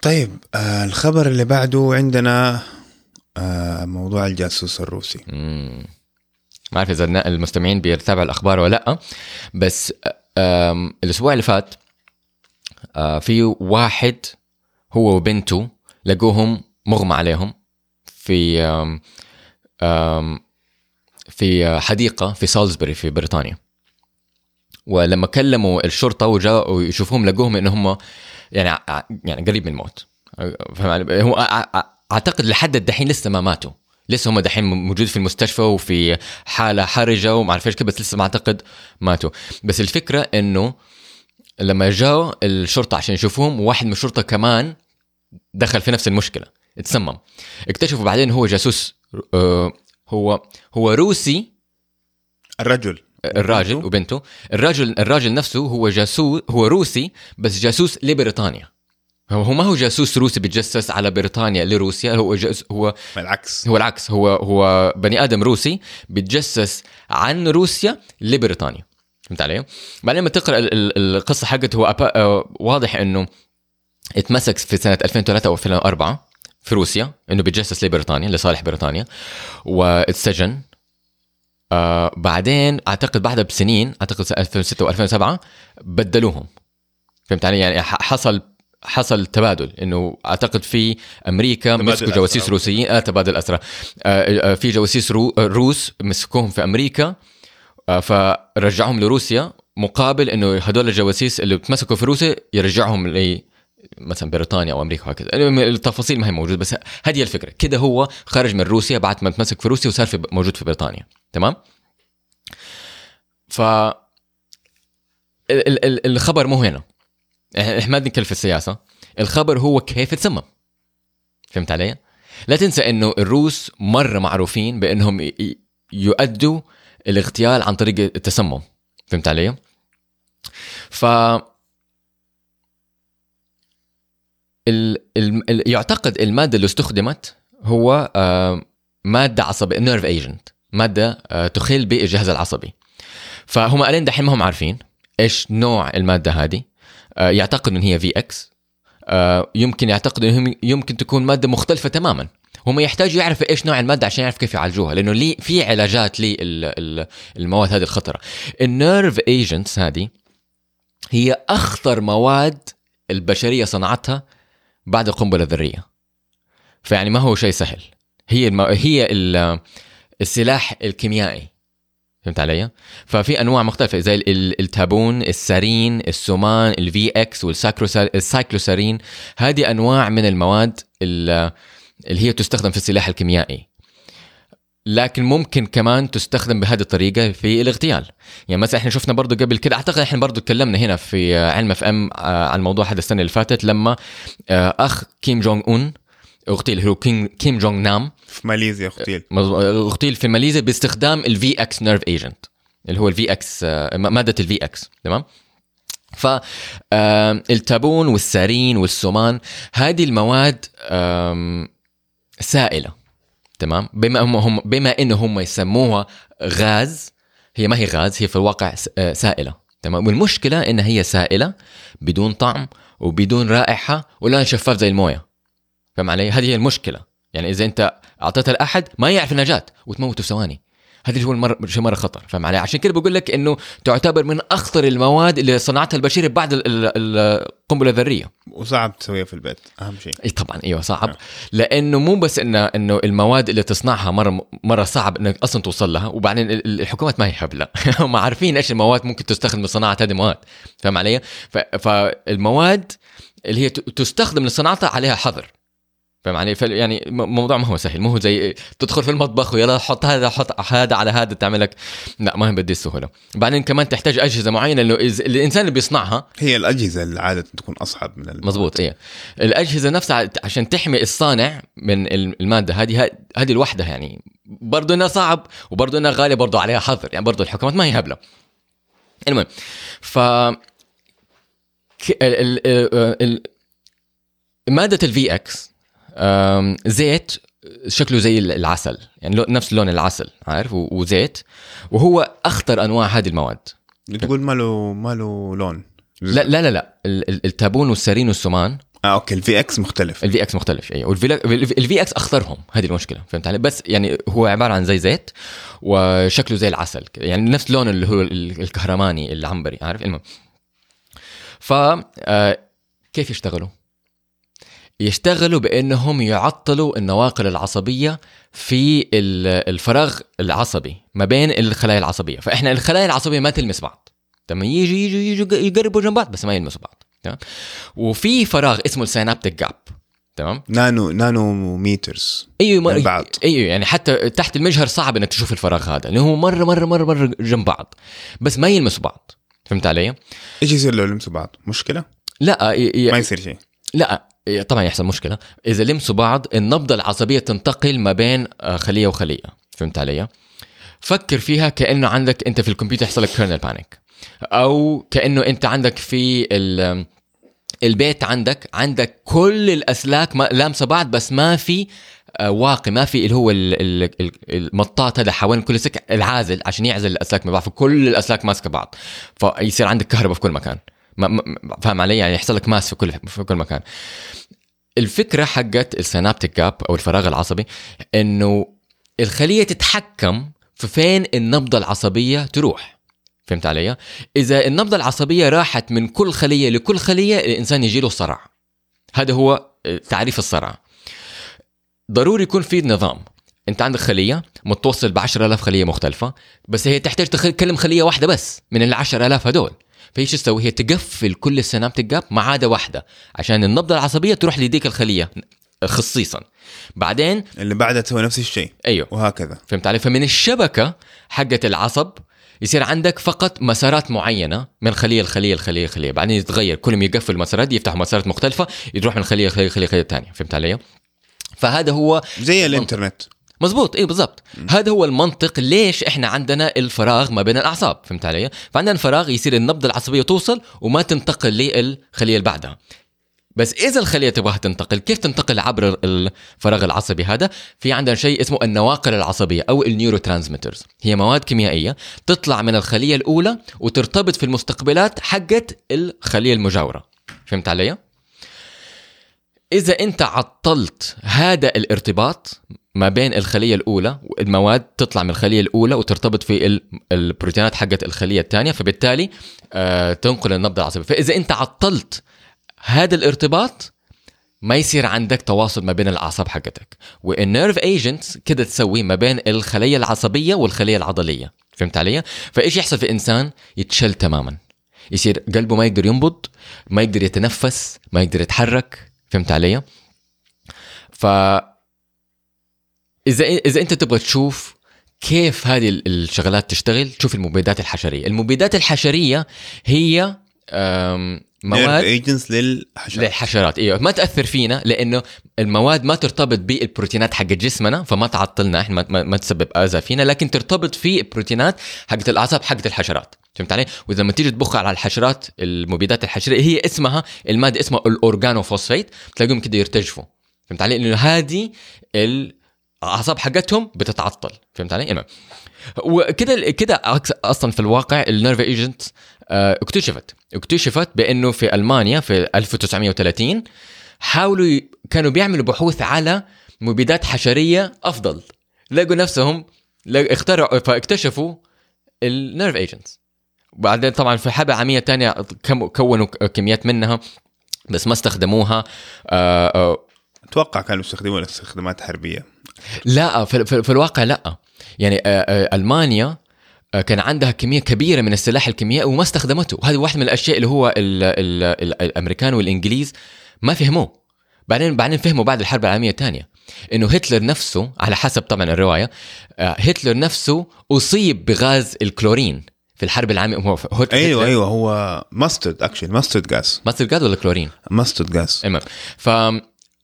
طيب آه الخبر اللي بعده عندنا آه موضوع الجاسوس الروسي مم. ما أعرف إذا المستمعين بيتابعوا الأخبار ولا لأ بس الأسبوع اللي فات في واحد هو وبنته لقوهم مغمى عليهم في في حديقة في سالزبوري في بريطانيا. ولما كلموا الشرطة وجاءوا يشوفوهم لقوهم إن هم يعني يعني قريب من الموت. أع- أعتقد لحد الدحين لسه ما ماتوا. لسه هم دحين موجود في المستشفى وفي حالة حرجة وما اعرف إيش بس لسه ما أعتقد ماتوا. بس الفكرة إنه لما جاوا الشرطة عشان يشوفوهم واحد من الشرطة كمان دخل في نفس المشكلة اتسمم. اكتشفوا بعدين هو جاسوس آه، هو هو روسي. الرجل. الراجل وبنته؟ وبنته الراجل الراجل نفسه هو جاسوس هو روسي بس جاسوس لبريطانيا. هو ما هو جاسوس روسي بيتجسس على بريطانيا لروسيا هو جاس هو بالعكس. هو العكس هو هو بني آدم روسي بيتجسس عن روسيا لبريطانيا. فهمت علي؟ بعدين لما تقرأ ال- ال- القصة حقته هو آه، واضح إنه اتمسك في سنة 2003 أو 2004 في روسيا إنه بيتجسس لبريطانيا لصالح بريطانيا واتسجن. آه بعدين أعتقد بعدها بسنين أعتقد سنة 2006 و2007 بدلوهم. فهمت علي؟ يعني حصل حصل تبادل إنه أعتقد في أمريكا مسكوا جواسيس. روسيين. آه تبادل اسرى آه آه في جواسيس رو روس مسكوهم في أمريكا. آه فرجعهم لروسيا مقابل إنه هدول الجواسيس اللي اتمسكوا في روسيا يرجعهم ل مثلا بريطانيا أو أمريكا وهكذا. المهم التفاصيل ما هي موجودة بس هذه الفكرة. كده هو خرج من روسيا بعد ما تمسك في روسيا وصار في موجود في بريطانيا. تمام؟ ف ال- ال- ال- الخبر مو هنا. ما بنتكلم في السياسة. الخبر هو كيف تسمم فهمت علي؟ لا تنسى إنه الروس مرة معروفين بإنهم يؤدوا الاغتيال عن طريق التسمم. فهمت علي؟ ف. ال... ال... يعتقد المادة اللي استخدمت هو آه، مادة عصبية nerve agent مادة آه، تخل بالجهاز العصبي. فهم الين دحين ما هم عارفين إيش نوع المادة هذه. آه، يعتقدوا إن هي VX يمكن يعتقدوا انهم يمكن تكون مادة مختلفة تماما. هم يحتاجوا يعرفوا إيش نوع المادة عشان يعرفوا كيف يعالجوها لأنه لي في علاجات للمواد هذه الخطرة. ال nerve agents هذه هي أخطر مواد البشرية صنعتها بعد القنبلة الذرية. فيعني ما هو شيء سهل. هي الم... هي ال... السلاح الكيميائي. فهمت علي؟ ففي أنواع مختلفة زي ال- ال- التابون، السارين، السومان، ال VX والسايكلوسارين هذه أنواع من المواد ال- اللي هي تستخدم في السلاح الكيميائي. لكن ممكن كمان تستخدم بهذه الطريقة في الاغتيال يعني مثلا إحنا شفنا برضو قبل كده أعتقد إحنا برضو تكلمنا هنا في علم FM عن الموضوع هذا السنة اللي فاتت لما آه، أخ كيم جونج أون أغتيل هو كيم كيم جونج نام في ماليزيا أغتيل. مظبوط. أغتيل في ماليزيا باستخدام ال VX nerve agent اللي هو ال VX مادة ال VX تمام؟ ف آم، التابون والسارين والسومان هذه المواد سائلة تمام؟ بما هم هم بما انه هم يسموها غاز هي ما هي غاز هي في الواقع سائلة تمام؟ والمشكلة انها هي سائلة بدون طعم وبدون رائحة ولون شفاف زي الموية. فاهم علي؟ هذه هي المشكلة. يعني إذا أنت أعطيتها لأحد ما يعرف جات وتموته في ثواني. هذا هو المر... شيء مرة خطر فاهم علي؟ عشان كده بقول لك إنه تعتبر من أخطر المواد اللي صنعتها البشريه بعد ال- ال- القنبلة الذرية. وصعب تسويها في البيت أهم شيء. اي طبعا أيوه صعب. آه. لأنه مو بس انه إنه المواد اللي تصنعها مرة مرة صعب إنك أصلا توصل لها وبعدين ال- ال- الحكومات ما هي هبله هم عارفين إيش المواد ممكن تستخدم لصناعة هذه المواد فاهم علي؟ ف... فالمواد اللي هي تستخدم لصناعتها عليها حظر. فاهم علي؟ يعني الموضوع ما هو سهل مو هو زي تدخل في المطبخ ويلا حط هذا حط هذا على هذا تعمل لك. لا ما هي بدي السهولة. بعدين كمان تحتاج أجهزة معينة انه إذا- الإنسان اللي بيصنعها هي الأجهزة اللي عادة تكون أصعب من الم... مزبوط إيه. الأجهزة نفسها عشان تحمي الصانع من المادة هذه هذه لوحدها يعني. برضه إنها صعب وبرضه إنها غالية برضه عليها حظر. يعني برضه الحكومات ما هي هبلة. المهم ف ك- ال... ال... ال... مادة ال VX زيت شكله زي العسل. يعني نفس لون العسل عارف؟ وزيت. وهو أخطر أنواع هذه المواد. تقول ماله ماله لون. لا لا لا لا. ال- ال- التابون والسارين والسمان. آه okay ال VX مختلف. ال VX مختلف أيوه. وال VX أخطرهم هذه المشكلة. فهمت علي؟ بس يعني هو عبارة عن زي زيت وشكله زي العسل. يعني نفس لون اللي هو ال- الكهرماني العنبري عارف؟ المهم. ف آه، كيف يشتغلوا؟ يشتغلوا بأنهم يعطلوا النواقل العصبية في ال- الفراغ العصبي ما بين الخلايا العصبية. فإحنا الخلايا العصبية ما تلمس بعض. تمام؟ يجي يجي يجي يقربوا جنب بعض بس ما يلمسوا بعض. تمام؟ وفي فراغ اسمه السينابتيك جاب. تمام؟ نانو نانو ميترز أيوه من مر... بعض. أيوه يعني حتى تحت المجهر صعب إنك تشوف الفراغ هذا لأنه هو مره مره مره مرة جنب بعض بس ما يلمسوا بعض. فهمت علي؟ إيش يصير لو لمسوا بعض؟ مشكلة؟ لا. ي... ما يصير شيء. لا طبعا يحصل مشكلة. إذا لمسوا بعض النبضة العصبية تنتقل ما بين آه، خلية وخلية. فهمت علي؟ فكر فيها كأنه عندك أنت في الكمبيوتر يحصل لك kernel panic أو كأنه أنت عندك في ال- البيت عندك عندك كل الأسلاك لامسة بعض بس ما في آه، واقي ما في اللي هو ال- ال- ال- المطاط هذا حوالين كل سلك العازل عشان يعزل الأسلاك من بعض فكل الأسلاك ماسكة بعض. فيصير عندك كهرباء في كل مكان. ما فاهم علي؟ يعني يحصل لك ماس في كل في كل مكان. الفكرة حقت السينابتيك جاب أو الفراغ العصبي إنه الخلية تتحكم في فين النبضة العصبية تروح. فهمت علي؟ إذا النبضة العصبية راحت من كل خلية لكل خلية الإنسان يجي له صرع. هذا هو تعريف الصرع. ضروري يكون في نظام. أنت عندك خلية متوصل ب 10000 خلية مختلفة بس هي تحتاج تكلم خلية واحدة بس من ال 10000 هدول. فهي شو تسوي هي تقفل كل السينابتيك جاب ما عدا واحدة عشان النبضة العصبية تروح لديك الخلية خصيصا. بعدين اللي بعدها تسوي نفس الشيء. أيوه. وهكذا. فهمت علي؟ فمن الشبكة حقت العصب يصير عندك فقط مسارات معينة من خلية لخلية لخلية لخلية. بعدين يتغير. كل ما يقفل المسارات دي يفتحوا مسارات مختلفة يروح من خلية لخلية لخلية خليه ثانية فهمت علي؟ فهذا هو زي الإنترنت. مزبوط اي بالضبط. هذا هو المنطق ليش إحنا عندنا الفراغ ما بين الأعصاب فهمت علي؟ فعندنا الفراغ يصير النبضه العصبية توصل وما تنتقل للخلية اللي بعدها. بس إذا الخلية تبغى تنتقل كيف تنتقل عبر الفراغ العصبي هذا؟ في عندنا شيء اسمه النواقل العصبية أو ال neurotransmitters هي مواد كيميائية تطلع من الخلية الأولى وترتبط في المستقبلات حقت الخلية المجاورة. فهمت علي؟ إذا أنت عطلت هذا الارتباط ما بين الخلية الأولى المواد تطلع من الخلية الأولى وترتبط في ال- البروتينات حقت الخلية الثانية فبالتالي آه تنقل النبضة العصبية. فإذا أنت عطلت هذا الارتباط ما يصير عندك تواصل ما بين الأعصاب حقتك. وال nerve agents كده تسوي ما بين الخلية العصبية والخلية العضلية. فهمت علي؟ فإيش يحصل في إنسان؟ يتشل تماما. يصير قلبه ما يقدر ينبض ما يقدر يتنفس ما يقدر يتحرك. فهمت علي؟ ف إذا إذا أنت تبغى تشوف كيف هذه ال- الشغلات تشتغل شوف المبيدات الحشرية. المبيدات الحشرية هي مواد agents للحشرات. للحشرات. إيوه. ما تأثر فينا لأنه المواد ما ترتبط بالبروتينات حق جسمنا فما تعطلنا إحنا ما, ما, ما تسبب اذى فينا لكن ترتبط في البروتينات حقت الأعصاب حقت الحشرات. فهمت علي؟ وإذا لما تيجي تبخ على الحشرات المبيدات الحشرية هي اسمها المادة اسمها ال organophosphate تلاقيهم كده يرتجفوا. فهمت علي؟ لأنه هذه الاعصاب حقتهم بتتعطل. فهمت علي؟ المهم وكده كده أصلا في الواقع ال nerve agent اكتشفت. اكتشفت بأنه في ألمانيا في 1930 حاولوا. كانوا بيعملوا بحوث على مبيدات حشرية أفضل. لقوا نفسهم اخترعوا فاكتشفوا ال nerve agents وبعدين طبعا في العالميه الثانية كم- كونوا كميات منها بس ما استخدموها آه، آه، أتوقع كانوا يستخدمون استخدامات حربيه لا في, في, في الواقع لا. يعني آه، آه، ألمانيا آه، كان عندها كمية كبيرة من السلاح الكيميائي وما استخدمته. وهذه واحدة من الأشياء اللي هو ال ال ال الأمريكان والإنجليز ما فهموه. بعدين بعدين فهموا بعد الحرب العالمية الثانية إنه هتلر نفسه على حسب طبعا الرواية آه، هتلر نفسه أصيب بغاز الكلورين في الحرب العالمية. هو أيوه هتلر- أيوه هو mustard actually mustard gas mustard غاز ولا chlorine؟ mustard المهم فهو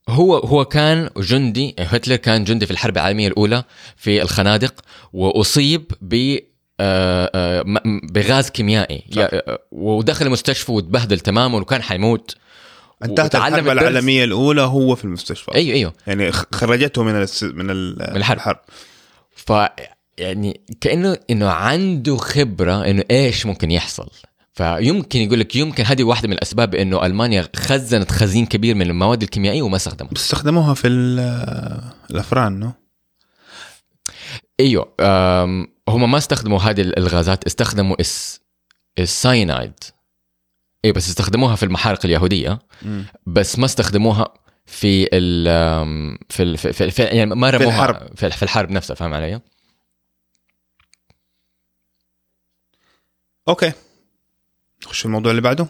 هو كان جندي هتلر كان جندي في الحرب العالمية الأولى في الخنادق وأصيب ب آه، آه، بغاز كيميائي صح. آه، ودخل المستشفى وتبهدل تماما وكان حيموت انتهت الحرب. العالمية الأولى هو في المستشفى أيوه أيوه يعني خرجته من الس... من. من الحرب. الحرب ف يعني كأنه إنه عنده خبرة إنه إيش ممكن يحصل فيمكن يقول لك يمكن هذه واحدة من الأسباب إنه ألمانيا خزنت خزين كبير من المواد الكيميائية وما استخدمتها بس استخدموها في ال- الأفران no إيوه هم ما استخدموا هذه الغازات استخدموا الس... الساينايد اي بس استخدموها في المحارق اليهودية. بس ما استخدموها في ال في ال... في, في, يعني ما رموها الحرب. في, في الحرب نفسها فاهم علي؟ okay نخش الموضوع اللي بعده.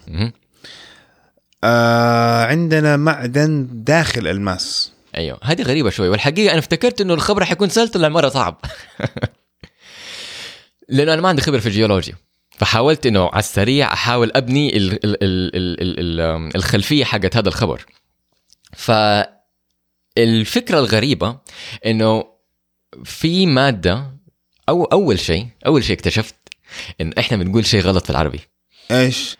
آه عندنا معدن داخل الماس. أيوه هذه غريبة شوي. والحقيقة أنا افتكرت إنه الخبر حيكون سهل طلع مره صعب. لأنه أنا ما عندي خبرة في الجيولوجيا فحاولت إنه على السريع أحاول أبني ال ال ال ال ال ال الخلفية حقت هذا الخبر. فالفكرة الغريبة إنه في مادة أو أول شيء أول شيء اكتشفت إن إحنا بنقول شيء غلط في العربي. إيش؟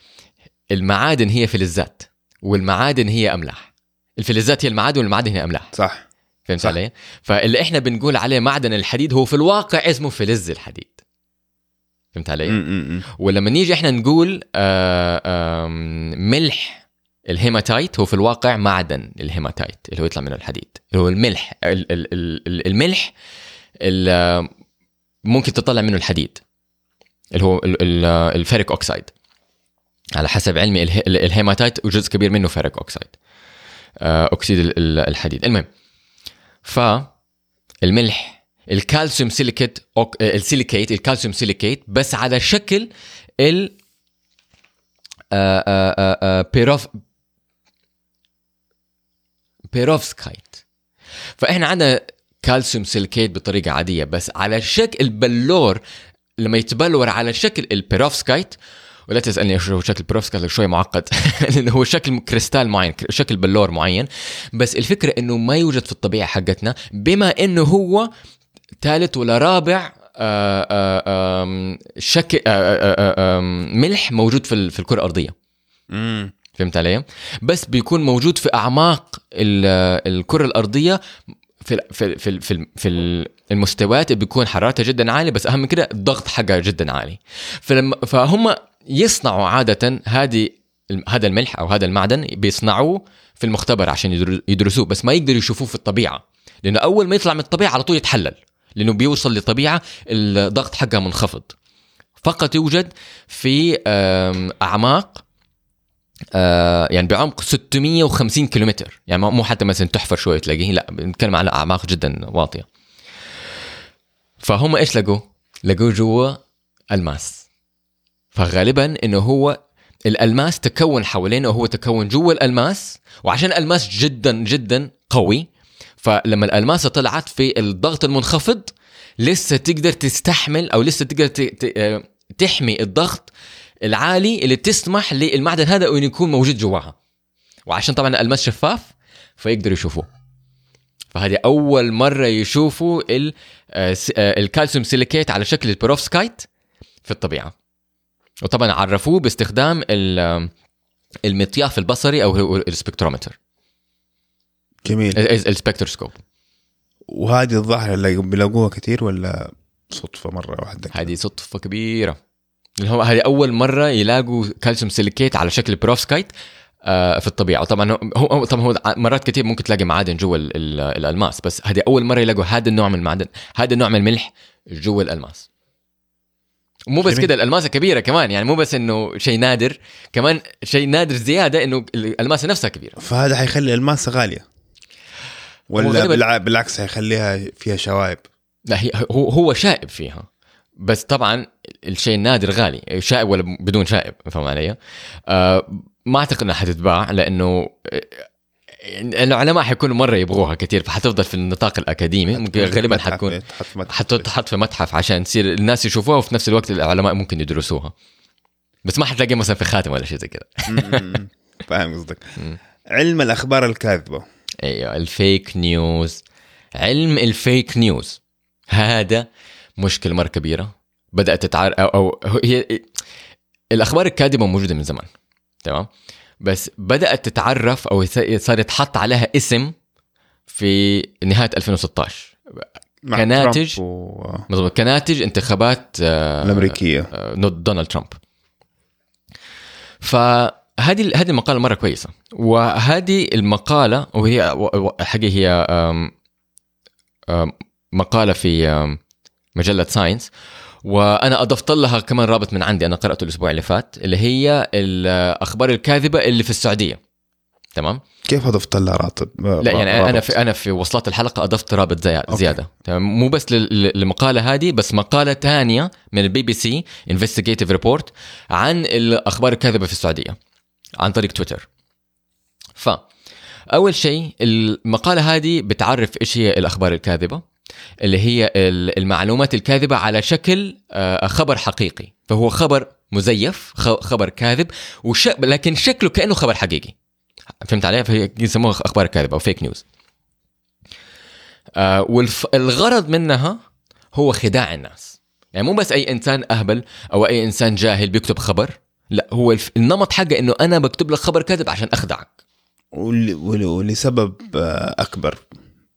المعادن هي فلزات والمعادن هي أملاح الفلزات هي المعادن والمعادن هي أملاح صح فهمت صح. علي؟ فاللي إحنا بنقول عليه معدن الحديد هو في الواقع اسمه فلز الحديد فهمت علي؟ م- م- م. ولما نيجي إحنا نقول آه، آم، ملح الهيماتايت هو في الواقع معدن الهيماتايت اللي هو يطلع منه الحديد اللي هو الملح ال- ال- ال- ال- الملح ال- ممكن تطلع منه الحديد اللي هو ال- ال ferric oxide على حسب علمي اله- ال- الهيماتايت وجزء كبير منه ferric oxide آه، اكسيد ال- الحديد المهم فالملح الكالسيوم silicate. آه، ال silicate الكالسيوم silicate بس على شكل ال آه، آه، آه، آه، perov perovskite فإحنا عندنا كالسيوم silicate بطريقة عادية بس على شكل البلور لما يتبلور على شكل ال perovskite ولا تسألني هو شكل ال perovskite شوي معقد لأنه هو شكل كريستال معين شكل بلور معين بس الفكرة إنه ما يوجد في الطبيعة حقتنا بما إنه هو ثالث ولا رابع آه، آه، شكل آه، ملح موجود في في الكرة الأرضية. فهمت علي؟ بس بيكون موجود في أعماق ال- الكرة الأرضية في في في في, في المستويات بيكون حرارتها جدا عالية بس أهم من كده الضغط حقها جدا عالي فلما فهم يصنعوا عادة هذه هذا الملح أو هذا المعدن بيصنعوه في المختبر عشان يدر- يدرسوه بس ما يقدروا يشوفوه في الطبيعة. لأنه أول ما يطلع من الطبيعة على طول يتحلل لأنه بيوصل لطبيعة الضغط حقها منخفض. فقط يوجد في أعماق آه، يعني بعمق 650 كيلومتر. يعني مو حتى مثلا تحفر شوي تلاقيه لا بنتكلم على أعماق جدا واطية. فهم إيش لقوا؟ لقوا جوا الماس. فغالبا إنه هو الألماس تكون حوالينه وهو تكون جوا الألماس وعشان الألماس جدا جدا قوي فلما الالماسه طلعت في الضغط المنخفض لسه تقدر تستحمل أو لسه تقدر آه، تحمي الضغط العالي اللي تسمح للمعدن هذا أنه يكون موجود جواها. وعشان طبعا الألماس شفاف فيقدروا يشوفوه. فهذه أول مرة يشوفوا آه، آه، الكالسيوم silicate على شكل ال perovskite في الطبيعة. وطبعا عرفوه باستخدام ال- المطياف البصري أو ال spectrometer. جميل. ال- spectroscope. وهذه الظاهرة اللي بيلاقوها كثير ولا صدفة مرة واحدة كده؟ هذه صدفة كبيرة. اللي هو هذه أول مرة يلاقوا كالسيوم silicate على شكل perovskite آه، في الطبيعة. طبعا هو طبعا هو مرات كثير ممكن تلاقي معادن جوا ال- ال- الألماس بس هذه أول مرة يلاقوا هذا النوع من المعدن هذا النوع من الملح جوا الألماس. مو بس. كده الألماسة كبيرة كمان يعني مو بس إنه شيء نادر كمان شيء نادر زيادة إنه الألماسة نفسها كبيرة فهذا حيخلي الماسة غالية ولا بالع... بالعكس حيخليها فيها شوائب لا هي هو هو شائب فيها بس طبعا الشيء النادر غالي شائب ولا بدون شائب فاهم علي؟ آه ما أعتقد إنها حتتباع لأنه آه، العلماء حيكونوا مرة يبغوها كثير فحتفضل في النطاق الأكاديمي. ممكن غالبا حتكون تحط في متحف. حتتحط في متحف عشان تصير الناس يشوفوها وفي نفس الوقت العلماء ممكن يدرسوها. بس ما حتلاقيها مثلا في خاتم ولا شيء زي كذا. فاهم قصدك. علم الأخبار الكاذبة. أيوه الفيك نيوز. علم الفيك نيوز. هذا مشكلة مرة كبيرة. بدأت تتعار أو, أو هي الأخبار الكاذبة موجودة من زمان. تمام؟ بس بدأت تتعرف أو صار يتحط عليها اسم في نهاية 2016 مع كناتج- و... مظبوط. كناتج انتخابات آه، الأمريكية. آه، ضد دونالد ترامب. فهذه هذه المقالة مرة كويسة. وهذه المقالة وهي حقيقة هي مقالة في مجلة ساينس. وأنا أضفت لها كمان رابط من عندي أنا قرأته الأسبوع اللي فات اللي هي الأخبار الكاذبة اللي في السعودية. تمام؟ كيف أضفت لها رابط لا يعني أنا في أنا في وصلات الحلقة أضفت رابط زي okay. زيادة. تمام؟ مو بس لل- للمقالة هذه بس مقالة ثانية من البي بي سي investigative report عن الأخبار الكاذبة في السعودية عن طريق تويتر. ف أول شيء المقالة هذه بتعرف إيش هي الأخبار الكاذبة؟ اللي هي ال- المعلومات الكاذبة على شكل آه، خبر حقيقي. فهو خبر مزيف خبر كاذب وش... لكن شكله كأنه خبر حقيقي. فهمت علي؟ فهي يسموها أخبار كاذبة أو فيك نيوز والغرض منها هو خداع الناس. يعني مو بس أي إنسان أهبل أو أي إنسان جاهل بيكتب خبر. لا هو النمط حقه إنه أنا بكتب لك خبر كاذب عشان أخدعك. ول- ول- ولسبب آه، أكبر.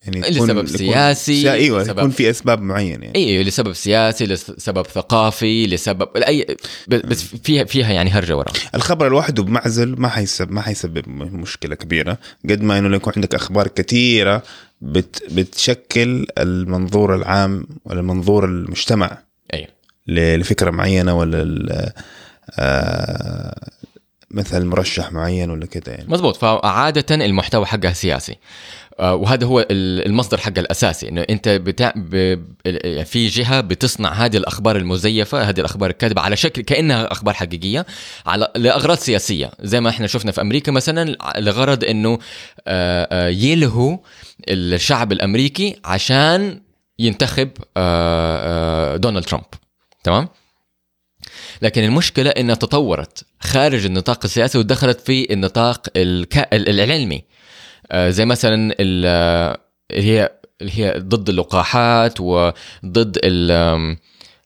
يعني لسبب سياسي، سا- أيوه لسبب- يكون في أسباب معينة يعني. اي لسبب سياسي لسبب ثقافي لسبب اي بس فيها فيها يعني هرجة ورا الخبر لوحده بمعزل ما حيسبب ما حيسبب مشكلة كبيرة قد ما إنه يكون عندك أخبار كثيرة بت بتشكل المنظور العام ولا منظور المجتمع اي ل- لفكرة معينة ولا ال- آه، مثل مرشح معين ولا كده يعني. مزبوط فعادة المحتوى حقها سياسي. وهذا هو ال- المصدر حقها الأساسي إنه أنت بتاع ب... ال- في جهة بتصنع هذه الأخبار المزيفة هذه الأخبار الكاذبة على شكل كأنها أخبار حقيقية على لأغراض سياسية. زي ما إحنا شفنا في أمريكا مثلا لغرض إنه آه، آه، يلهوا الشعب الأمريكي عشان ينتخب آه، آه، دونالد ترامب. تمام؟ لكن المشكلة إنها تطورت خارج النطاق السياسي ودخلت في النطاق الك... ال- العلمي. آه، زي مثلا ال- آه، اللي هي اللي هي ضد اللقاحات وضد ال...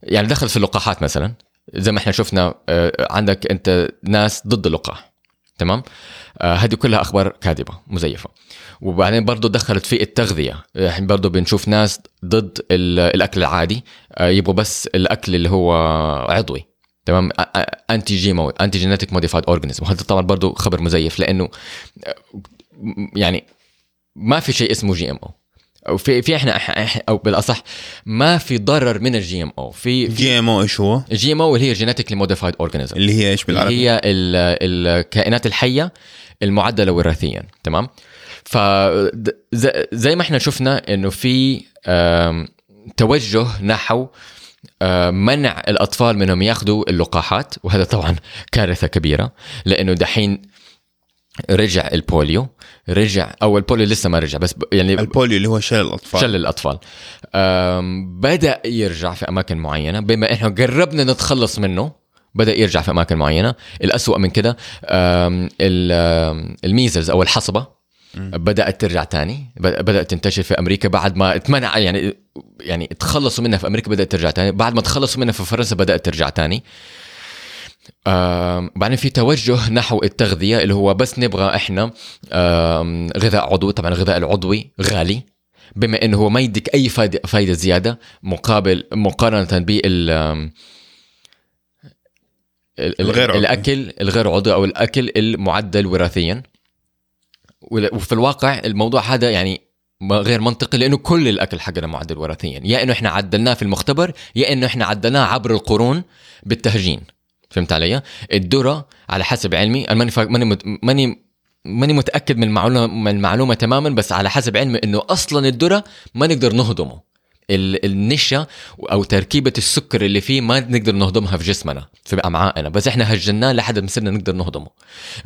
يعني دخلت في اللقاحات مثلا. زي ما إحنا شفنا آه، عندك أنت ناس ضد اللقاح تمام؟ آه، هذه كلها أخبار كاذبة مزيفة. وبعدين برضه دخلت في التغذية. إحنا برضه بنشوف ناس ضد ال- الأكل العادي. آه، يبغوا بس الأكل اللي هو عضوي تمام؟ anti GMO anti genetic modified organism وهذا طبعا برضه خبر مزيف لأنه آه، يعني ما في شيء اسمه GMO أو في في إحنا أو بالأصح ما في ضرر من ال GMO في GMO إيش هو؟ GMO اللي هي genetically modified organism اللي هي إيش بالعربي؟ اللي هي ال- الكائنات الحية المعدلة وراثيا تمام؟ ف زي ما إحنا شفنا إنه في توجه نحو منع الأطفال منهم ياخذوا اللقاحات وهذا طبعا كارثة كبيرة لأنه دحين رجع ال polio رجع أو ال polio لسه ما رجع بس يعني ال polio اللي هو شلل الأطفال. شل الأطفال. بدأ يرجع في أماكن معينة بما إحنا قربنا نتخلص منه بدأ يرجع في أماكن معينة. الأسوأ من كده الميزلز أو الحصبة بدأت ترجع تاني بدأت تنتشر في أمريكا بعد ما اتمنع يعني يعني تخلصوا منها في أمريكا بدأت ترجع تاني بعد ما تخلصوا منها في فرنسا بدأت ترجع تاني. بعدين في توجه نحو التغذية اللي هو بس نبغى إحنا غذاء عضوي. طبعا الغذاء العضوي غالي. بما إنه هو ما يديك أي فايدة, فايدة زيادة مقابل مقارنة بال الغير عضوي. الأكل الغير عضوي أو الأكل المعدل وراثيا. وفي الواقع الموضوع هذا يعني غير منطقي لأنه كل الأكل حقنا معدل وراثيا. يا إنه إحنا عدلناه في المختبر يا إنه إحنا عدلناه عبر القرون بالتهجين. فهمت علي؟ الذرة على حسب علمي أنا ماني ماني ماني ماني متأكد من المعلومة من المعلومة تماما بس على حسب علمي إنه أصلا الذرة ما نقدر نهضمه. ال- النشا أو تركيبة السكر اللي فيه ما نقدر نهضمها في جسمنا في أمعائنا. بس إحنا هجناه لحد ما صرنا نقدر نهضمه.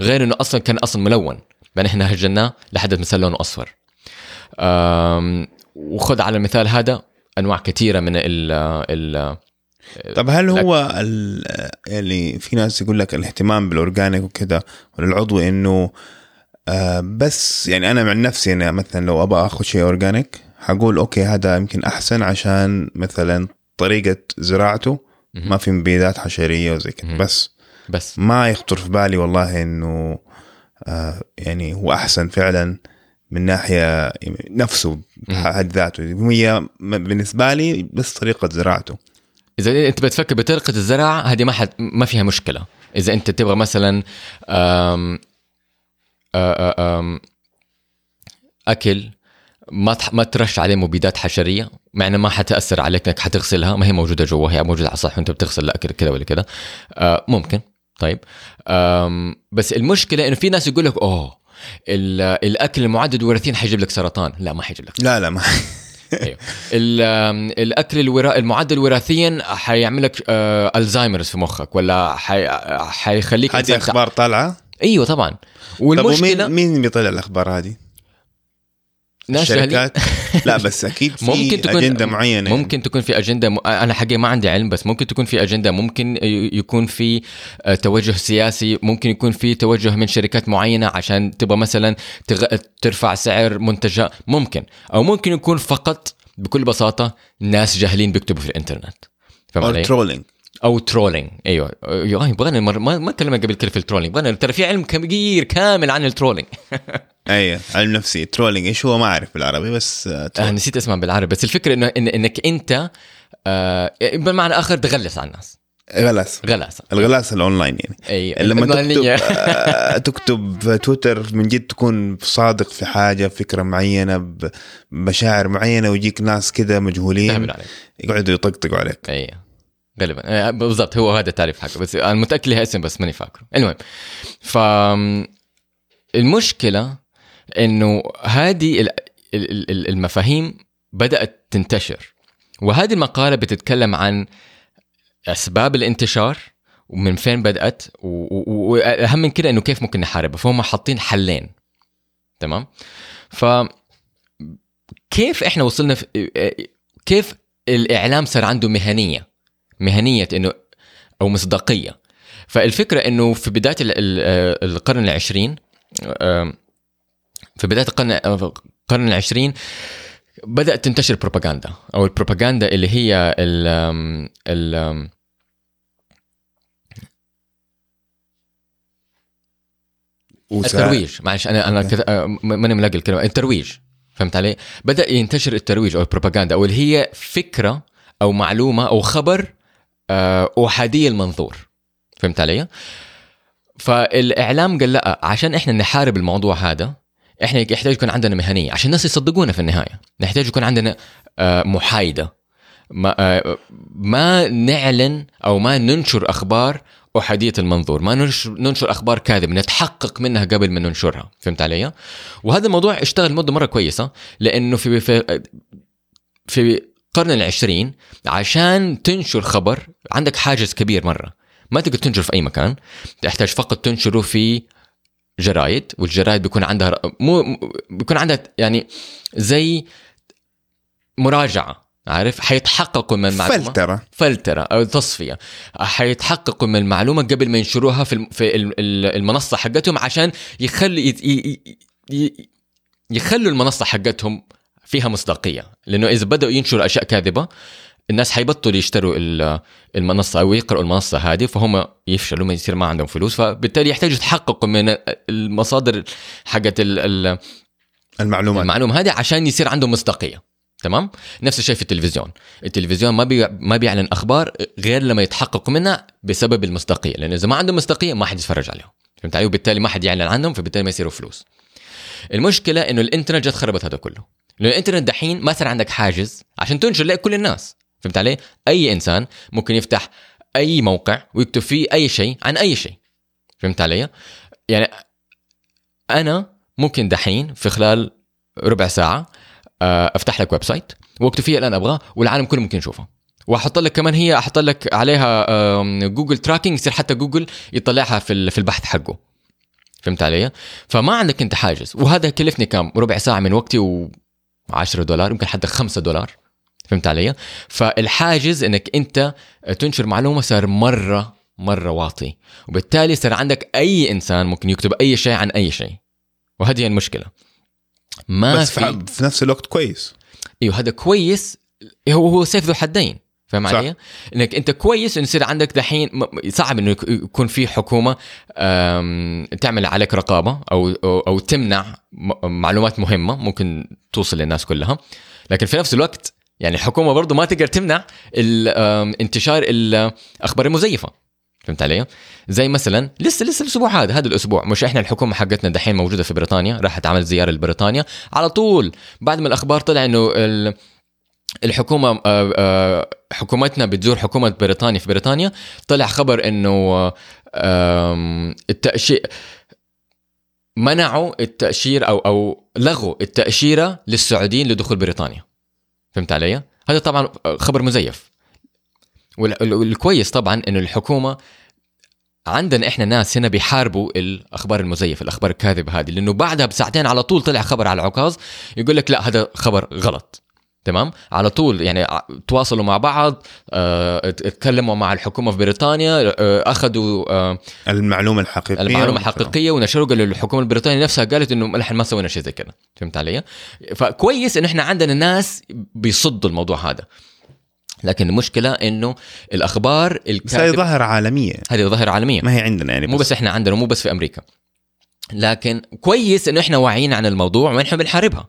غير إنه أصلا كان أصلا ملون. بعدين إحنا هجناه لحد ما صار لونه أصفر. وخذ على المثال هذا أنواع كثيرة من ال ال طب هل هو يعني في ناس يقول لك الاهتمام بال organic وكده ولا العضوي إنه آه بس يعني أنا من نفسي أنا مثلا لو أبغى آخذ شيء organic حقول okay هذا يمكن أحسن عشان مثلا طريقة زراعته ما في مبيدات حشرية وزي مهم. بس بس. ما يخطر في بالي والله إنه آه يعني هو أحسن فعلا من ناحية نفسه بحد ذاته. هي بالنسبة لي بس طريقة زراعته. إذا أنت بتفكر بطريقة الزراعه هذه ما حد ما فيها مشكلة. إذا أنت تبغى مثلا أم آ- أم أكل ما ما ترش عليه مبيدات حشرية مع انه ما حتأثر عليك إنك حتغسلها ما هي موجودة جوا هي موجودة على السطح وأنت بتغسل الاكل كده ولا آه ممكن. طيب. أم بس المشكلة إنه في ناس يقول لك أوه ال- الأكل المعدد وراثيا حيجيب لك سرطان. لا ما حيجيب لك. لا لا ما آم، الاكل الورا... المعدل وراثيا حيعمل لك آه، الزهايمرز في مخك ولا حي... حيخليك هذه أخبار طالعة؟ إيوه طبعا. طب والمشكلة ومين مين بيطلع الأخبار هذه؟ الشركات. لا بس أكيد في ممكن تكون أجندة معينة ممكن تكون في أجندة م... أنا حقيقة ما عندي علم بس ممكن تكون في أجندة ممكن يكون في آه، توجه سياسي ممكن يكون في توجه من شركات معينة عشان تبغى مثلا تغ... ترفع سعر منتجها ممكن. أو ممكن يكون فقط بكل بساطة ناس جاهلين بيكتبوا في الإنترنت. فاهم أو علي؟ ترولينج أو trolling أيوه. أيوه يبغانا مر... ما ما تكلمنا قبل كده في ال trolling يبغانا ترى في علم كبير كامل عن ال trolling أيوه علم نفسي. trolling إيش هو؟ ما أعرف بالعربي بس آه، آه. نسيت اسمها بالعربي بس الفكرة إنه إن إنك أنت آه بمعنى آخر تغلس على الناس. غلاس غلاسة. الغلاس الأونلاين يعني. اي لما تكتب الأونلاينية. آه، تكتب تويتر من جد تكون صادق في حاجة فكرة معينة بمشاعر معينة ويجيك ناس كده مجهولين. يقعدوا يطقطقوا عليك. اي غالبا آه، بالضبط هو هذا التعريف حقه بس أنا متأكد لها اسم بس ماني فاكره. المهم ف المشكلة إنه هذه ال- ال- ال- المفاهيم بدأت تنتشر وهذه المقالة بتتكلم عن أسباب الانتشار ومن فين بدأت وأهم من كده إنه كيف ممكن نحاربها فهم حاطين حلين. تمام؟ ف كيف إحنا وصلنا في كيف الإعلام صار عنده مهنية؟ مهنية إنه أو مصداقية. فالفكرة إنه في بداية ال- ال- القرن العشرين في بداية القرن القرن العشرين بدأت تنتشر بروباغندا أو البروباغندا اللي هي ال ال الترويج. معلش أنا أنا كذا آه، ماني ملاقي الكلمة. الترويج. فهمت علي؟ بدأ ينتشر الترويج أو البروباغندا أو اللي هي فكرة أو معلومة أو خبر احادي المنظور. فهمت علي؟ فالإعلام قال لا عشان إحنا نحارب الموضوع هذا إحنا يحتاج يكون عندنا مهنية عشان الناس يصدقونا في النهاية. نحتاج يكون عندنا آه، محايدة. ما آه، ما نعلن أو ما ننشر أخبار أحادية المنظور. ما ننشر, ننشر أخبار كاذبة نتحقق منها قبل ما ننشرها. فهمت علي؟ وهذا الموضوع اشتغل مدة مرة كويسة لأنه في في في القرن العشرين عشان تنشر خبر عندك حاجز كبير مرة. ما تقدر تنشر في أي مكان. تحتاج فقط تنشره في جرايد والجرايد بيكون عندها مو بيكون عندها يعني زي مراجعة عارف؟ حيتحققوا من المعلومة. فلترة. فلترة أو تصفية. حيتحققوا من المعلومة قبل ما ينشروها في في ال- ال- المنصة حقتهم عشان يخلي يخلوا المنصة حقتهم فيها مصداقية. لأنه إذا بدأوا ينشروا أشياء كاذبة الناس حيبطلوا يشتروا ال- المنصة أو يقرأوا المنصة هذه فهم يفشلوا ما يصير ما عندهم فلوس. فبالتالي يحتاجوا يتحققوا من المصادر حقت ال- ال- المعلومات. المعلومة هذه عشان يصير عنده مصداقية. تمام؟ نفس الشيء في التلفزيون. التلفزيون ما بي... ما بيعلن أخبار غير لما يتحققوا منها بسبب المصداقية. لأنه إذا ما عندهم مصداقية ما حد يتفرج عليهم. فهمت علي؟ وبالتالي ما حد يعلن عنهم فبالتالي ما يصيروا فلوس. المشكلة إنه الإنترنت جت خربت هذا كله. لأنه الإنترنت دحين ما صار عندك حاجز عشان تنشر لكل الناس. فهمت علي؟ أي إنسان ممكن يفتح أي موقع ويكتب فيه أي شيء عن أي شيء. فهمت علي؟ يعني أنا ممكن دحين في خلال ربع ساعة آه، أفتح لك website وأكتب فيها اللي أنا أبغاه والعالم كله ممكن يشوفه. وأحط لك كمان هي أحط لك عليها Google tracking يصير حتى جوجل يطلعها في في البحث حقه. فهمت علي؟ فما عندك أنت حاجز. وهذا كلفني كم؟ ربع ساعة من وقتي و 10 دولار يمكن حتى 5 دولار. فهمت علي؟ فالحاجز إنك أنت تنشر معلومة صار مرة مرة واطي. وبالتالي صار عندك أي إنسان ممكن يكتب أي شيء عن أي شيء. وهذه هي المشكلة. ما بس في في, في نفس الوقت كويس. إيوه هذا كويس. هو هو سيف ذو حدين. فاهم. علي؟ إنك أنت كويس انه يصير عندك دحين صعب إنه يك- يكون في حكومة تعمل عليك رقابة أو أو, أو تمنع معلومات مهمة ممكن توصل للناس كلها لكن في نفس الوقت يعني الحكومة برضو ما تقدر تمنع انتشار الاخبار المزيفة فهمت علي؟ زي مثلا لسه لسه الأسبوع هذا هذا الأسبوع مش إحنا الحكومة حقتنا دحين موجودة في بريطانيا راحت عملت زيارة لبريطانيا على طول بعد ما الأخبار طلع إنه الحكومة آه، آه، حكومتنا بتزور حكومة بريطانيا. في بريطانيا طلع خبر إنه آه، التاشير منعوا التأشير أو أو لغوا التأشيرة للسعوديين لدخول بريطانيا. فهمت علي؟ هذا طبعا خبر مزيف. وال- والكويس طبعا إنه الحكومة عندنا إحنا ناس هنا بيحاربوا الأخبار المزيفة الأخبار الكاذبة هذه. لأنه بعدها بساعتين على طول طلع خبر على العكاظ يقول لك لا هذا خبر غلط. تمام؟ على طول يعني ع- تواصلوا مع بعض آه، ات- اتكلموا مع الحكومة في بريطانيا آه، أخذوا آه، المعلومة الحقيقية المعلومة الحقيقيه ونشروا قالوا الحكومة البريطانية نفسها قالت إنه نحن ما سوينا شيء زي كذا. فهمت علي؟ فكويس إنه إحنا عندنا ناس بيصدوا الموضوع هذا. لكن المشكلة إنه الأخبار بس هذه ظاهرة عالمية. هذه ظاهرة عالمية. ما هي عندنا يعني مو بس إحنا عندنا مو بس في أمريكا. لكن كويس إنه إحنا واعيين عن الموضوع ونحن بنحاربها.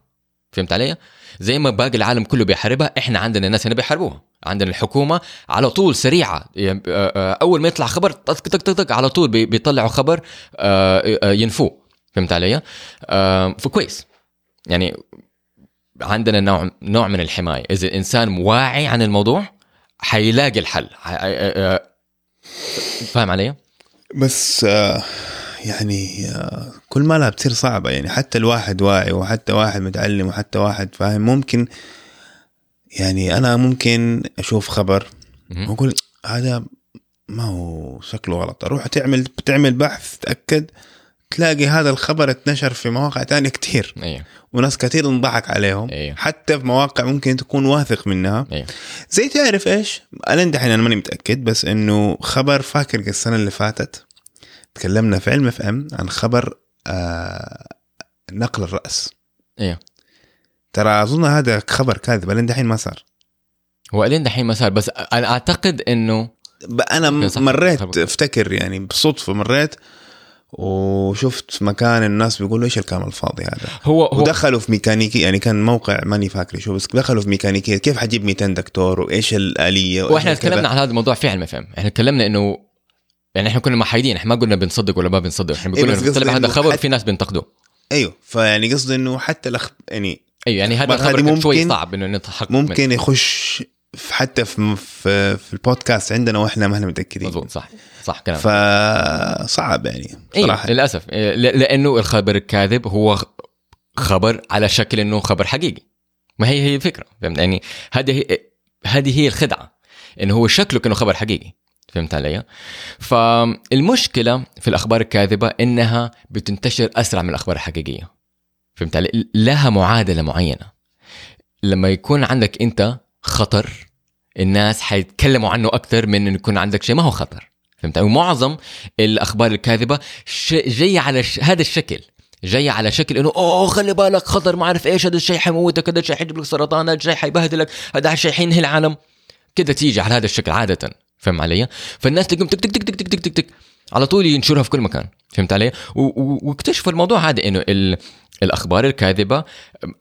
فهمت علي؟ زي ما باقي العالم كله بيحاربها إحنا عندنا ناس هنا بيحاربوها. عندنا الحكومة على طول سريعة. يعني، آه، آه، أول ما يطلع خبر طق طق طق طق على طول بي- بيطلعوا خبر آه، ينفوه. فهمت علي؟ فكويس يعني عندنا نوع نوع من الحماية. إذا الانسان واعي عن الموضوع حيلاقي الحل. فاهم علي؟ بس يعني آه، كل ما لها بتصير صعبة يعني. حتى الواحد واعي وحتى واحد متعلم وحتى واحد فاهم. ممكن يعني أنا ممكن أشوف خبر. وأقول هذا ما هو شكله غلط. أروح تعمل بتعمل بحث تأكد تلاقي هذا الخبر اتنشر في مواقع تانية كتير. أيوه وناس كتير انضحك عليهم. أيوه. حتى في مواقع ممكن تكون واثق منها. أيوه زي تعرف إيش؟ أنا دحين أنا ماني متأكد بس إنه خبر فاكر السنة اللي فاتت. تكلمنا في علم FM عن خبر آه نقل الرأس. أيوه ترى أظن هذا خبر كاذب لين دحين ما صار. هو الين دحين ما صار بس أنا أعتقد إنه أنا مريت. أفتكر يعني بصدفة مريت وشفت مكان الناس بيقولوا إيش الكلام الفاضي هذا. هو هو ودخلوا في ميكانيكي يعني كان موقع ماني فاكر شو بس دخلوا في ميكانيكية كيف حجيب 200 دكتور وإيش الآلية وإحنا. تكلمنا عن هذا الموضوع في علم فهم إحنا تكلمنا إنه يعني إحنا كنا محايدين إحنا ما قلنا بنصدق ولا ما بنصدق. إحنا إيه، بنقول انه طلع هذا خبر حت- في ناس بينتقدوه. أيوه فيعني قصدي إنه حتى الأخ... يعني أيوه يعني هذا الخبر كان شوي ممكن- صعب إنه نتحقق منه. ممكن يخش في حتى في, في في البودكاست عندنا وإحنا ما إحنا متأكدين. مظبوط صح صح كلام فصعب يعني أيوه صراحة. للأسف. إيه، ل- لأنه الخبر الكاذب هو خبر على شكل إنه خبر حقيقي. ما هي هي الفكرة فهمت؟ يعني هذه هي هذه هي الخدعة إنه هو شكله كأنه خبر حقيقي. فهمت علي؟ فالمشكلة في الأخبار الكاذبة إنها بتنتشر أسرع من الأخبار الحقيقية. فهمت علي؟ لها معادلة معينة. لما يكون عندك أنت خطر الناس حيتكلموا عنه أكثر من إنه يكون عندك شيء ما هو خطر. فهمت ومعظم الأخبار الكاذبة ش- جاية على ش... هذا الشكل. جاية على شكل إنه أوه خلي بالك خطر ما أعرف إيش هذا الشيء حيموتك هذا الشيء حيجيب لك سرطان هذا الشيء حيبهدلك هذا الشيء حينهي العالم. كده تيجي على هذا الشكل عادة. فهم علي فالناس تقوم تك تك تك تك تك تك تك, تك على طول ينشرها في كل مكان. فهمت علي؟ واكتشفوا الموضوع هذا إنه ال... الأخبار الكاذبة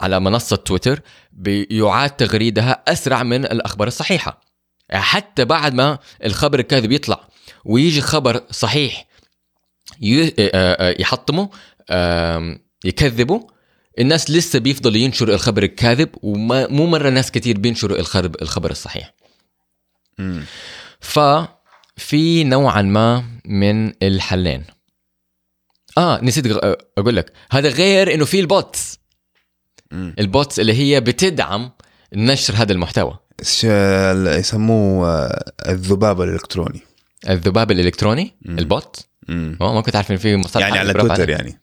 على منصة تويتر بيعاد تغريدها أسرع من الأخبار الصحيحة. حتى بعد ما الخبر الكاذب يطلع ويجي خبر صحيح يحطمه آم، يكذبوا الناس لسه بيفضلوا ينشروا الخبر الكاذب ومو مرة ناس كتير بينشروا الخبر الخبر الصحيح. ففي نوعا ما من الحلين. آه نسيت أقول لك. هذا غير إنه في ال bots. ال bots اللي هي بتدعم نشر هذا المحتوى. يسموه آه، الذباب الإلكتروني. الذباب الإلكتروني؟ مم. ال bot؟ مم. ما كنت عارف إن في مصطلح يعني على تويتر. يعني.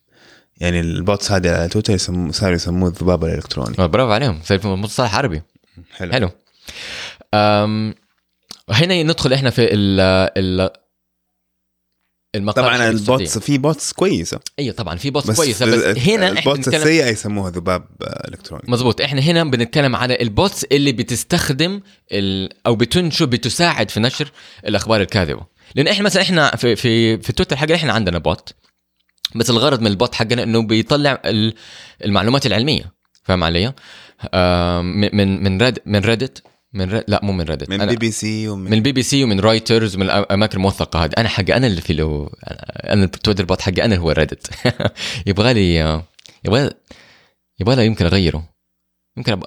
يعني ال bots هذه على تويتر يسموه صاروا يسموه الذباب الإلكتروني. آه، برافو عليهم. صار في مصطلح عربي. حلو. حلو. أم هنا ندخل إحنا في ال ال المقال طبعا. ال bots في bots كويسة. أيوه طبعا في bots بس كويسة بس هنا إحنا ال bots السيئه يسموها ذباب آه، إلكتروني. مزبوط إحنا هنا بنتكلم على ال bots اللي بتستخدم ال... أو بتنشر بتساعد في نشر الأخبار الكاذبة. لأن إحنا مثلا إحنا في في في تويتر حقنا إحنا عندنا bot بس الغرض من ال bot حقنا إنه بيطلع ال- المعلومات العلمية. فاهم علي؟ آم، من من من Reddit من Red لا مو من Reddit من أنا- بي بي سي ومن من البي بي سي ومن Reuters ومن الاماكن الموثقة هذه. أنا حقي أنا اللي في له أنا ال Twitter bot حقي أنا اللي هو Reddit يبغى لي يبغى يبغى لي يمكن أغيره. يمكن أب...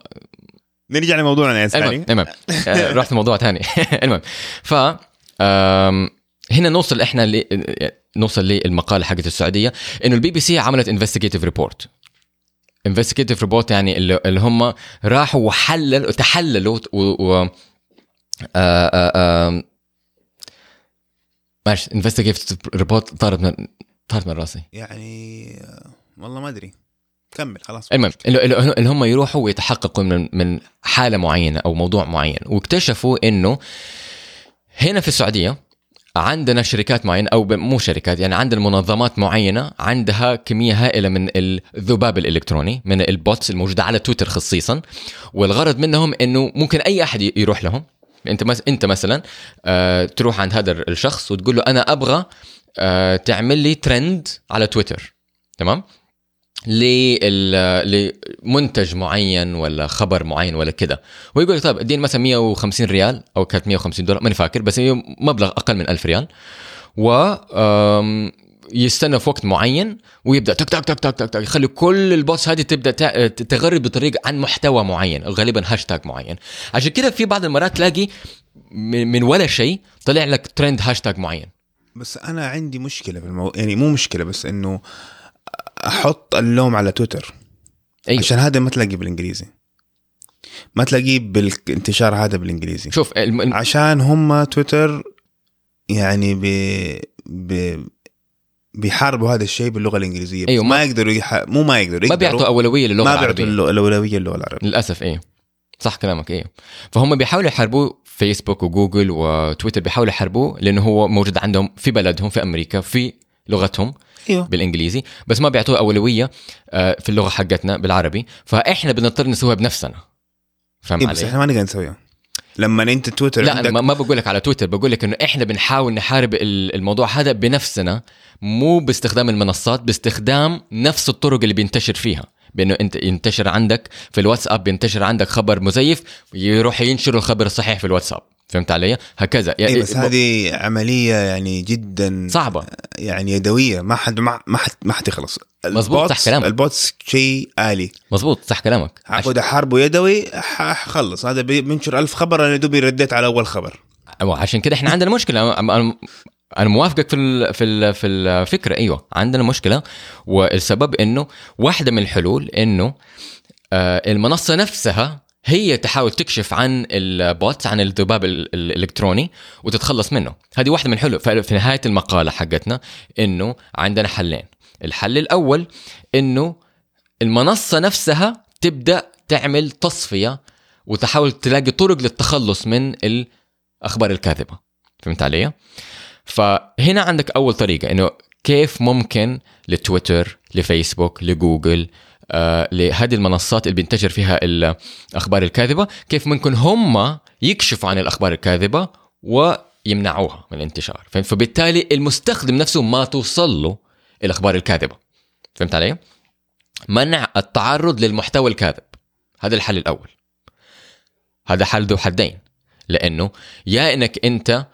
نرجع لموضوعنا يا سالي المهم. آه، رحت لموضوع ثاني. المهم. ف آم، هنا نوصل إحنا ل... نوصل للمقاله حقت السعودية إنه البي بي سي عملت investigative report investigative report يعني اللي, هم راحوا وحللوا تحللوا و, و... آه آه آه ماشي investigative report طارت من طارت من راسي. يعني والله ما أدري. كمل خلاص المهم اللي هم يروحوا ويتحققوا من من حالة معينة أو موضوع معين واكتشفوا إنه هنا في السعودية عندنا شركات معينة أو ب- مو شركات يعني عندنا منظمات معينة عندها كمية هائلة من الذباب الإلكتروني من ال bots الموجودة على تويتر خصيصا. والغرض منهم إنه ممكن أي أحد ي- يروح لهم. أنت مس... أنت مثلا آه تروح عند هذا الشخص وتقول له أنا أبغى آه تعمل لي ترند على تويتر. تمام؟ لمنتج معين ولا خبر معين ولا كده. ويقول طيب اديني مثلا 150 ريال أو كانت 150 دولار ماني فاكر بس هي مبلغ أقل من 1000 ريال. و يستنى في وقت معين ويبدأ تك تك تك تك تك, يخلي كل ال bots هذه تبدأ تغرد بطريقة عن محتوى معين غالبا هاشتاج معين. عشان كده في بعض المرات تلاقي من ولا شيء طلع لك trend hashtag معين. بس أنا عندي مشكلة في الموضوع يعني مو مشكلة بس إنه أحط اللوم على تويتر. أيوه. عشان هذا ما تلاقيه بالإنجليزي. ما تلاقيه بالانتشار هذا بالإنجليزي. شوف الم- عشان هم تويتر يعني ب... ب... بيحاربوا هذا الشيء باللغة الإنجليزية. أيوه، ما, ما- ما يقدروا يح... مو ما يقدروا ما يقدروا. بيعطوا أولوية للغة ما بيعطوا العربية. اللو- الأولوية للغة العربية. للأسف إيه. صح كلامك إيه. فهم بيحاولوا يحاربوا فيسبوك وجوجل وتويتر بيحاولوا يحاربوه لأنه هو موجود عندهم في بلدهم في أمريكا في لغتهم. إيوه. بالإنجليزي بس ما بيعطوه أولوية آه، في اللغة حقتنا بالعربي. فإحنا بنضطر نسويها بنفسنا. فاهم إيه بس علي؟ إحنا ما نقدر نسويها. لما أنت تويتر لا أنا ما- بقول لك على تويتر بقول لك إنه إحنا بنحاول نحارب ال- الموضوع هذا بنفسنا مو باستخدام المنصات باستخدام نفس الطرق اللي بينتشر فيها. بإنه أنت ينتشر عندك في الواتساب بينتشر عندك خبر مزيف يروح ينشر الخبر الصحيح في الواتساب. فهمت علي؟ هكذا. إيه بس ب- هذه عملية يعني جدا صعبة. يعني يدوية. ما حد ما ما حد ما حتخلص مظبوط، صح كلامك. ال bots شيء آلي. مظبوط صح كلامك. حاخذ احاربه يدوي حخلص. هذا بي- بينشر ألف خبر أنا دوبي رديت على أول خبر. عشان كده إحنا عندنا مشكلة. أنا- أنا موافقك في ال- في ال- في الفكرة. أيوه عندنا مشكلة. والسبب إنه واحدة من الحلول إنه آه، المنصة نفسها هي تحاول تكشف عن البوت عن الذباب ال- الإلكتروني وتتخلص منه. هذه واحدة من الحلول ففي نهاية المقالة حقتنا إنه عندنا حلين. الحل الأول إنه المنصة نفسها تبدأ تعمل تصفية وتحاول تلاقي طرق للتخلص من الأخبار الكاذبة. فهمت علي؟ فهنا عندك أول طريقة إنه كيف ممكن لتويتر لفيسبوك لجوجل لهذه المنصات اللي بينتشر فيها الأخبار الكاذبة. كيف ممكن هم يكشفوا عن الأخبار الكاذبة ويمنعوها من الانتشار؟ فبالتالي المستخدم نفسه ما توصل له الأخبار الكاذبة. فهمت علي؟ منع التعرض للمحتوى الكاذب. هذا الحل الأول. هذا حل ذو حدين. لأنه يا إنك أنت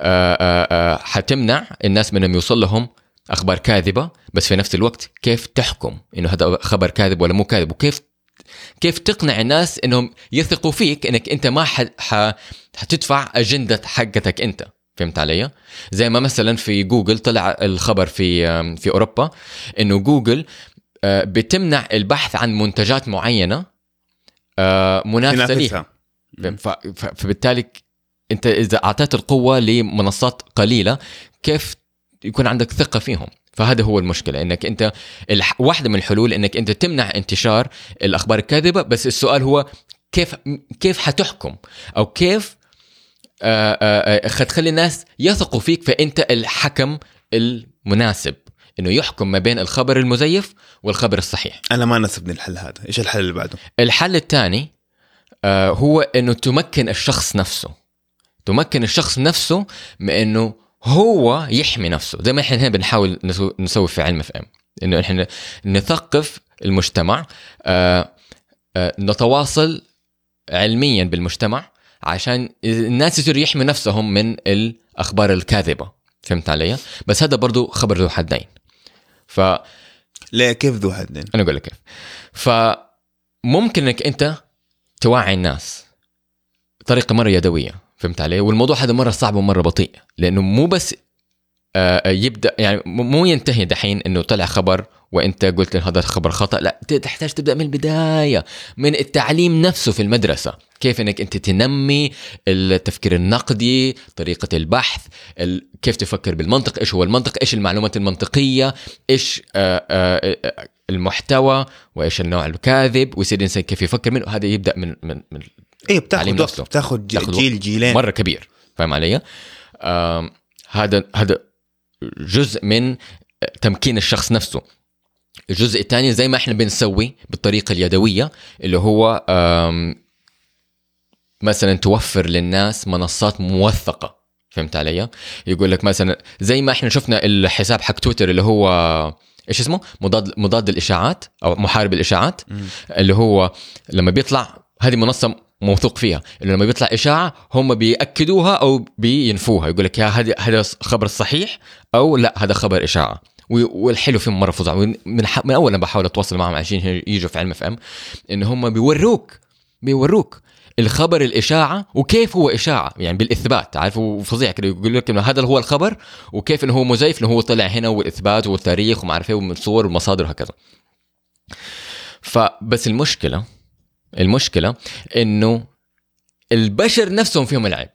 آه، آه، آه، حتمنع الناس من يوصل لهم أخبار كاذبة بس في نفس الوقت كيف تحكم إنه هذا خبر كاذب ولا مو كاذب وكيف كيف تقنع الناس إنهم يثقوا فيك إنك أنت ما ح... ح... حتدفع أجندة حقتك أنت. فهمت علي؟ زي ما مثلا في جوجل طلع الخبر في في أوروبا إنه جوجل آه، بتمنع البحث عن منتجات معينة آه، منافسة ليها. فبالتالي أنت إذا أعطيت القوة لمنصات قليلة كيف يكون عندك ثقة فيهم. فهذا هو المشكلة إنك أنت الح... واحدة من الحلول إنك أنت تمنع انتشار الأخبار الكاذبة بس السؤال هو كيف كيف حتحكم؟ أو كيف حتخلي الناس يثقوا فيك فأنت الحكم المناسب. إنه يحكم ما بين الخبر المزيف والخبر الصحيح. أنا ما ناسبني الحل هذا. إيش الحل اللي بعده؟ الحل الثاني هو إنه تمكن الشخص نفسه. تمكن الشخص نفسه من إنه هو يحمي نفسه. زي ما إحنا هنا بنحاول نسو- نسوي في علم اف ام إنه إحنا نثقف المجتمع آه، آه، نتواصل علميا بالمجتمع عشان الناس يصيروا يحموا نفسهم من الأخبار الكاذبة. فهمت علي؟ بس هذا برضو خبر ذو حدين. فانا ليه؟ كيف ذو حدين؟ أقول لك كيف. فممكن إنك أنت توعي الناس بطريقة مرة يدوية. فهمت علي؟ والموضوع هذا مرة صعب ومرة بطيء لأنه مو بس آه، يبدأ يعني مو ينتهي دحين إنه طلع خبر وإنت قلت هذا خبر خطأ لا تحتاج تبدأ من البداية من التعليم نفسه في المدرسة كيف إنك إنت تنمي التفكير النقدي طريقة البحث ال... كيف تفكر بالمنطق إيش هو المنطق إيش المعلومات المنطقية إيش آه، آه، آه، المحتوى وإيش النوع الكاذب ويصير الإنسان كيف يفكر منه هذا يبدأ من من, من إيه بتاخذ تعليم وقت تاخذ جيل جيلين. مرة كبير فاهم علي؟ آم، هذا هذا جزء من تمكين الشخص نفسه. الجزء الثاني زي ما إحنا بنسوي بالطريقة اليدوية اللي هو مثلا توفر للناس منصات موثقة. فهمت علي؟ يقول لك مثلا زي ما إحنا شفنا الحساب حق تويتر اللي هو إيش اسمه؟ مضاد مضاد الإشاعات أو محارب الإشاعات. اللي هو لما بيطلع هذه منصة موثوق فيها. اللي لما بيطلع إشاعة هم بيأكدوها أو بينفوها. يقول لك يا هذا هذا خبر صحيح أو لا هذا خبر إشاعة. والحلو فيهم مرة فظاع. من, من أول ما بحاول أتواصل معهم عشان يجوا في علم اف إم إن هم بيوروك بيوروك الخبر الإشاعة وكيف هو إشاعة. يعني بالإثبات. عارف؟ وفظيع كده. يقول لك إنه هذا هو الخبر وكيف إنه هو مزيف إنه هو طلع هنا والإثبات والتاريخ وما عارف إيه ومن صور ومصادر وهكذا فبس المشكلة المشكلة إنه البشر نفسهم فيهم العيب.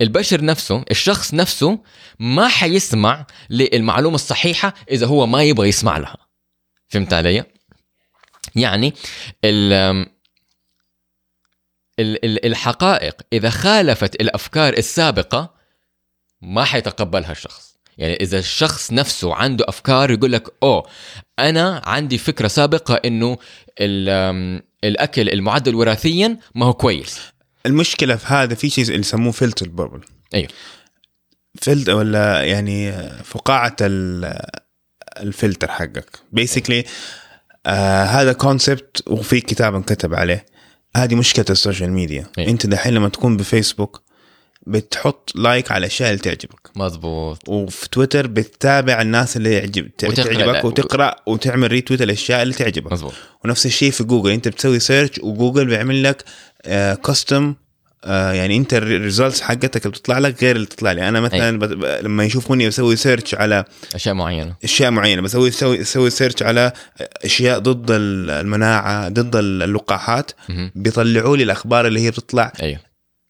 البشر نفسه الشخص نفسه ما حيسمع للمعلومة الصحيحة إذا هو ما يبغى يسمع لها. فهمت علي؟ يعني ال ال- ال- الحقائق إذا خالفت الأفكار السابقة ما حيتقبلها الشخص. يعني إذا الشخص نفسه عنده أفكار يقول لك أوه أنا عندي فكرة سابقة إنه الأكل المعدل وراثيا ما هو كويس. المشكلة في هذا في شيء اللي يسموه filter bubble أيوه. فلتر ولا يعني فقاعة ال- الفلتر حقك. basically آه هذا concept وفي كتاب انكتب عليه. هذه مشكلة ال social media. أي. أنت دحين لما تكون بفيسبوك بتحط like على الاشياء اللي تعجبك. مزبوط وفي تويتر بتتابع الناس اللي يعجب وتقرأ تعجبك لا. وتقرأ وتعمل retweet الأشياء اللي تعجبك. مزبوط ونفس الشيء في جوجل أنت بتسوي search وجوجل بيعمل لك custom يعني أنت ال results حقتك اللي بتطلع لك غير اللي تطلع لي. أنا مثلا ب- لما يشوفوني بسوي search على أشياء معينة. أشياء معينة. بسوي سوي أسوي search على أشياء ضد المناعة ضد اللقاحات. بيطلعوا لي الأخبار اللي هي بتطلع. أيوه.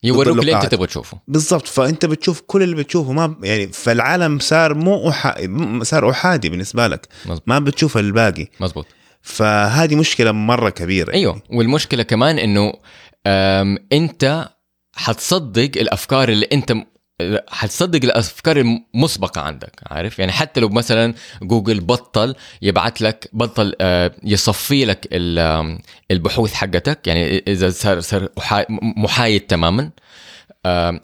يوروك اللي انت. تبغى تشوفه. بالضبط فانت بتشوف كل اللي بتشوفه ما يعني فالعالم صار مو أحا... صار أحادي بالنسبة لك. مزبوط. ما بتشوف الباقي. مزبوط فهذه مشكلة مرة كبيرة. أيوه والمشكلة كمان إنه أنت حتصدق الأفكار اللي أنت حتصدق الأفكار المسبقة عندك عارف؟ يعني حتى لو مثلا جوجل بطل يبعث لك بطل آه، يصفي لك البحوث حقتك يعني إذا صار صار محا- محايد تماما.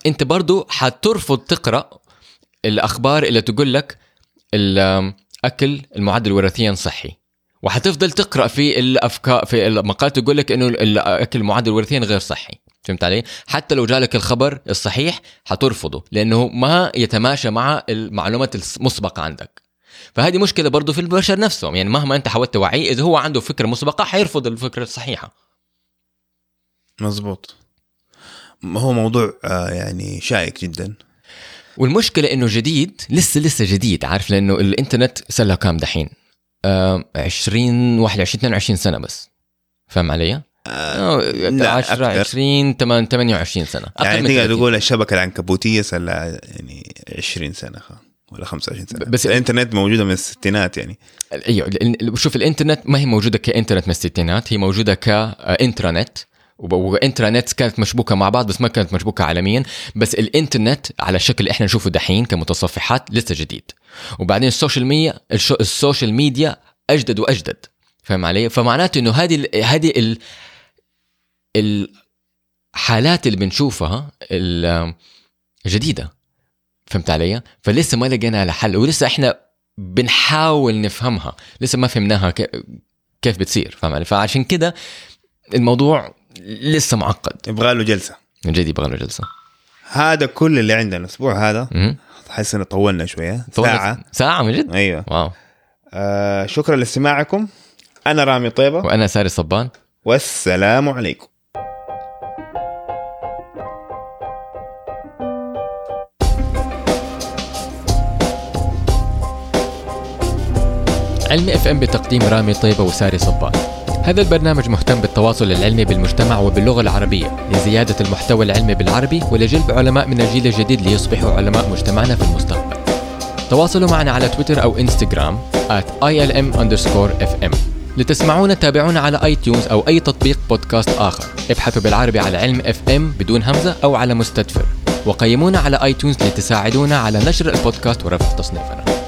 أنت برضو حترفض تقرأ الأخبار اللي تقول لك الاكل المعدل وراثيا صحي. وحتفضل تقرأ في الافكار في المقالات تقول لك إنه الاكل المعدل وراثيا غير صحي. فهمت علي؟ حتى لو جالك الخبر الصحيح حترفضه لأنه ما يتماشى مع المعلومات المسبقة عندك. فهذه مشكلة برضو في البشر نفسهم يعني مهما أنت حاولت توعيه إذا هو عنده فكرة مسبقة حيرفض الفكرة الصحيحة. مزبوط هو موضوع آه، يعني شائك جدا والمشكلة إنه جديد لسه لسه جديد عارف لأنه الإنترنت صار له كام دحين؟ آه 20 21 22 سنة بس. فاهم علي؟ آه لا، 10 أكثر. 20 8 28 سنة. يعني تقدر 30. تقول الشبكة العنكبوتية صار لها يعني 20 سنة ولا 25 سنة. بس- الإنترنت موجودة من الستينات يعني. أيوه شوف الإنترنت ما هي موجودة كإنترنت من الستينات هي موجودة ك intranet وب- و intranet كانت مشبوكة مع بعض بس ما كانت مشبوكة عالميا. بس الإنترنت على الشكل اللي إحنا نشوفه دحين كمتصفحات لسه جديد. وبعدين ال social media السوشيال ميديا أجدد وأجدد. فاهم علي؟ فمعناته إنه هذه هذه الحالات اللي بنشوفها ال- جديدة. فهمت علي؟ فلسه ما لقينا لها حل ولسه إحنا بنحاول نفهمها. لسه ما فهمناها كيف بتصير فاهم علي؟ فعشان كده الموضوع لسه معقد. يبغى له جلسة. من جد يبغى له جلسة. هذا كل اللي عندنا الأسبوع هذا. حاسس ان طولنا شوية. طولت- ساعة. ساعة من جد؟ أيوه. واو. آه شكرا لاستماعكم. أنا رامي طيبة. وأنا ساري صبان والسلام عليكم. علم إف إم بتقديم رامي طيبة وساري صبان. هذا البرنامج مهتم بالتواصل العلمي بالمجتمع وباللغة العربية لزيادة المحتوى العلمي بالعربي ولجلب علماء من الجيل الجديد ليصبحوا علماء مجتمعنا في المستقبل. تواصلوا معنا على تويتر أو إنستغرام at ilm underscore fm لتسمعونا تابعونا على iTunes أو أي تطبيق بودكاست آخر. ابحثوا بالعربي على علم إف إم بدون همزة أو على مستدفر. وقيمونا على iTunes لتساعدونا على نشر البودكاست ورفع تصنيفنا.